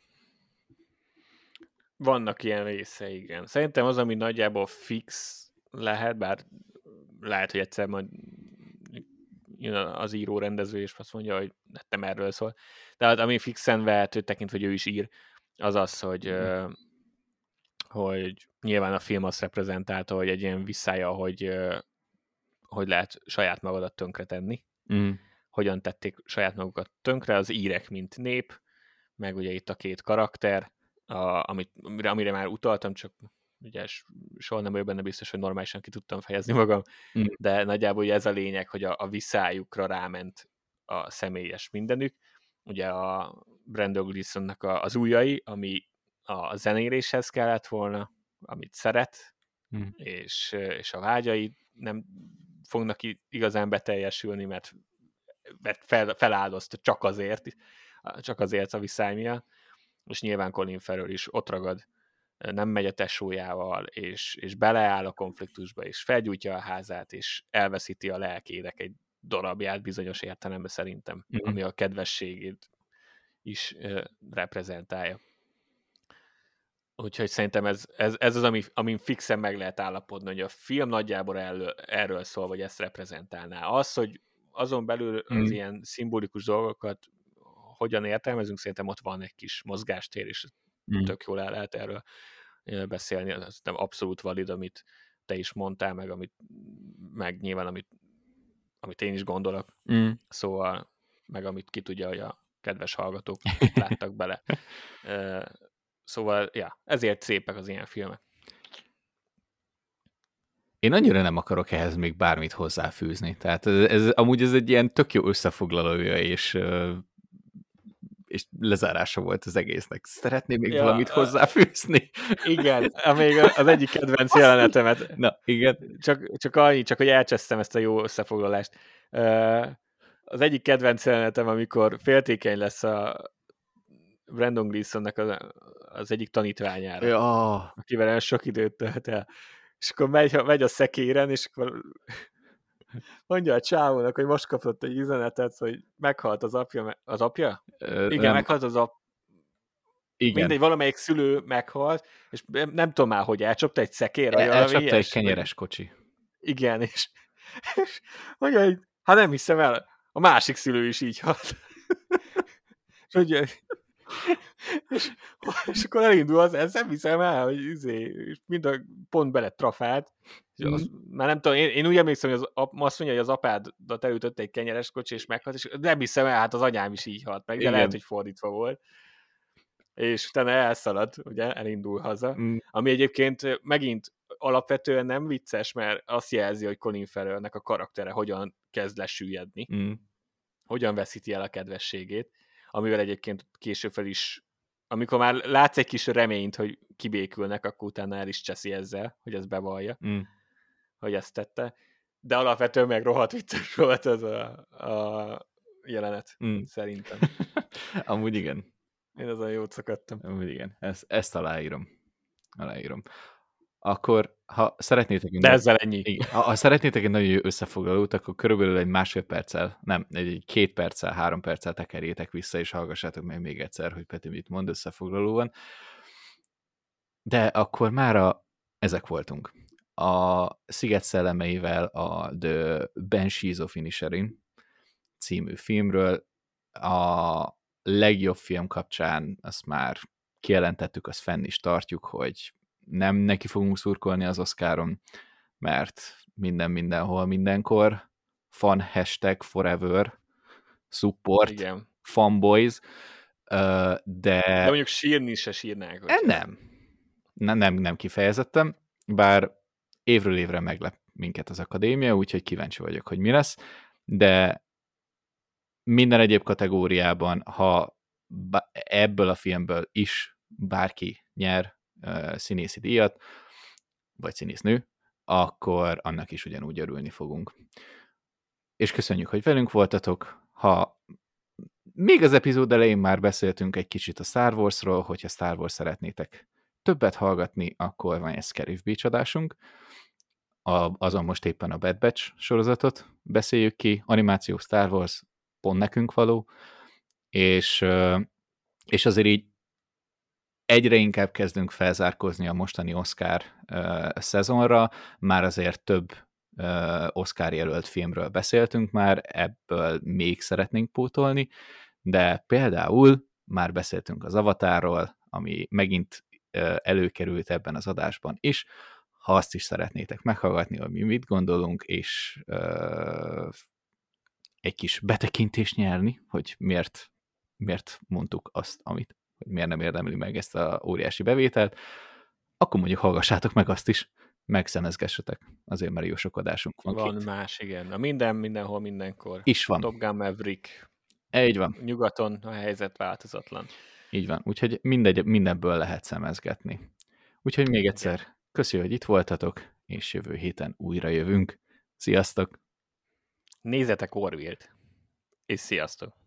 Vannak ilyen része, igen. Szerintem az, ami nagyjából fix lehet, bár lehet, hogy egyszer majd jön az író rendező, és azt mondja, hogy nem erről szól. De hát, ami fixen vehető, tekintve, hogy ő is ír, az az, hogy, mm. Hogy nyilván a film azt reprezentálta, hogy egy ilyen visszája, hogy, hogy lehet saját magadat tönkretenni. Mm. Hogyan tették saját magukat tönkre, az írek, mint nép, meg ugye itt a két karakter, a, amit, amire, amire már utaltam, csak ugye soha nem vagyok benne biztos, hogy normálisan ki tudtam fejezni magam, mm. de nagyjából ugye ez a lényeg, hogy a, a viszályukra ráment a személyes mindenük. Ugye a Brandon Gleesonnak az ujjai, ami a zenéléshez kellett volna, amit szeret, mm. és, és a vágyai nem fognak igazán beteljesülni, mert, mert fel, feláldozta csak azért, csak azért a viszály miatt, és nyilván Colin Farrell is ott ragad nem megy a tesójával, és, és beleáll a konfliktusba, és felgyújtja a házát, és elveszíti a lelkének egy darabját bizonyos értelemben szerintem, mm-hmm. ami a kedvességét is uh, reprezentálja. Úgyhogy szerintem ez, ez, ez az, ami, amin fixen meg lehet állapodni, hogy a film nagyjából erről, erről szól, vagy ezt reprezentálná. Az, hogy azon belül az mm. ilyen szimbolikus dolgokat hogyan értelmezünk, szerintem ott van egy kis mozgástér, és mm. tök jól el lehet erről beszélni, ez nem abszolút valid, amit te is mondtál, meg, amit, meg nyilván, amit, amit én is gondolok. Mm. Szóval, meg amit ki tudja, hogy a kedves hallgatók *laughs* láttak bele. Szóval, ja, ezért szépek az ilyen filmek. Én annyira nem akarok ehhez még bármit hozzáfűzni. Tehát ez, ez amúgy ez egy ilyen tök jó összefoglalója, és és lezárása volt az egésznek. Szeretném még ja, valamit hozzáfűzni? Igen, még az egyik kedvenc jelenetemet. Na, igen. Csak, csak annyi, csak hogy elcsesztem ezt a jó összefoglalást. Az egyik kedvenc jelenetem, amikor féltékeny lesz a Brandon Gleesonnak az, az egyik tanítványára, ja. akivel olyan sok időt tölt el. És akkor megy, megy a szekéren, és akkor *laughs* mondja a csávónak, hogy most kapott egy üzenetet, hogy meghalt az apja. Az apja? Ö, Igen, nem. meghalt az apja. Igen. Mindegy, valamelyik szülő meghalt, és nem tudom már, hogy elcsapta egy szekér, El, elcsapta egy kenyeres kocsi. Igen, és, *laughs* és mondja, hogy hát nem hiszem el, a másik szülő is így halt. *laughs* és, mondja, és, és akkor elindul az, ezt nem hiszem el, hogy izé, és mind a pont bele trafált, és az, mm. már nem tudom, én, én úgy emlékszem, hogy az, azt mondja, hogy az apádat elütött egy kenyeres kocsi, és meghalt, és nem hiszem el, hát az anyám is így halt meg, de Igen. lehet, hogy fordítva volt. És utána elszalad, ugye, elindul haza. Mm. Ami egyébként megint alapvetően nem vicces, mert azt jelzi, hogy Colin Farrellnek a karaktere hogyan kezd lesüllyedni. Mm. Hogyan veszíti el a kedvességét, amivel egyébként később fel is amikor már látsz egy kis reményt, hogy kibékülnek, akkor utána el is cseszi ezzel, hogy ez bevallja. Mm hogy ezt tette, de alapvetően meg rohadt vicces *laughs* volt ez a, a jelenet, mm. szerintem. *laughs* Amúgy igen. Én azon jót szakadtam. Amúgy igen, ezt, ezt aláírom. Aláírom. Akkor, ha szeretnétek... De ezzel ennyi. Igen, ha, ha szeretnétek egy nagyon jó összefoglalót, akkor körülbelül egy másfél perccel, nem, egy két perccel, három perccel tekerjétek vissza, és hallgassátok meg még egyszer, hogy Peti mit mond összefoglalóan. De akkor már ezek voltunk a Sziget szellemeivel a The Banshees of Inisherin című filmről. A legjobb film kapcsán azt már kijelentettük, azt fenn is tartjuk, hogy nem neki fogunk szurkolni az Oscaron, mert minden mindenhol mindenkor fan hashtag forever support Igen. fanboys de... De mondjuk sírni se sírnák. Hogy... Nem. nem. Nem, nem kifejezettem, bár évről évre meglep minket az akadémia, úgyhogy kíváncsi vagyok, hogy mi lesz, de minden egyéb kategóriában, ha ebből a filmből is bárki nyer színészi díjat, vagy színésznő, akkor annak is ugyanúgy örülni fogunk. És köszönjük, hogy velünk voltatok. Ha még az epizód elején már beszéltünk egy kicsit a Star Warsról, hogyha Star Wars szeretnétek többet hallgatni, akkor van egy Scarif Beach adásunk. A, azon most éppen a Bad Batch sorozatot beszéljük ki, animáció Star Wars pont nekünk való, és, és azért így egyre inkább kezdünk felzárkózni a mostani Oscar szezonra, már azért több Oscar jelölt filmről beszéltünk már, ebből még szeretnénk pótolni, de például már beszéltünk az Avatarról, ami megint előkerült ebben az adásban is, ha azt is szeretnétek meghallgatni, hogy mi mit gondolunk, és uh, egy kis betekintést nyerni, hogy miért, miért mondtuk azt, amit hogy miért nem érdemli meg ezt a óriási bevételt, akkor mondjuk hallgassátok meg azt is, megszemezgessetek, azért mert jó sok adásunk van. Van két. más, igen. A minden, mindenhol, mindenkor. Is van. Top Gun Maverick. Így van. Nyugaton a helyzet változatlan. Így van. Úgyhogy mindegy, mindenből lehet szemezgetni. Úgyhogy még egyszer köszi, hogy itt voltatok, és jövő héten újra jövünk. Sziasztok! Nézzetek Orville-t, és sziasztok!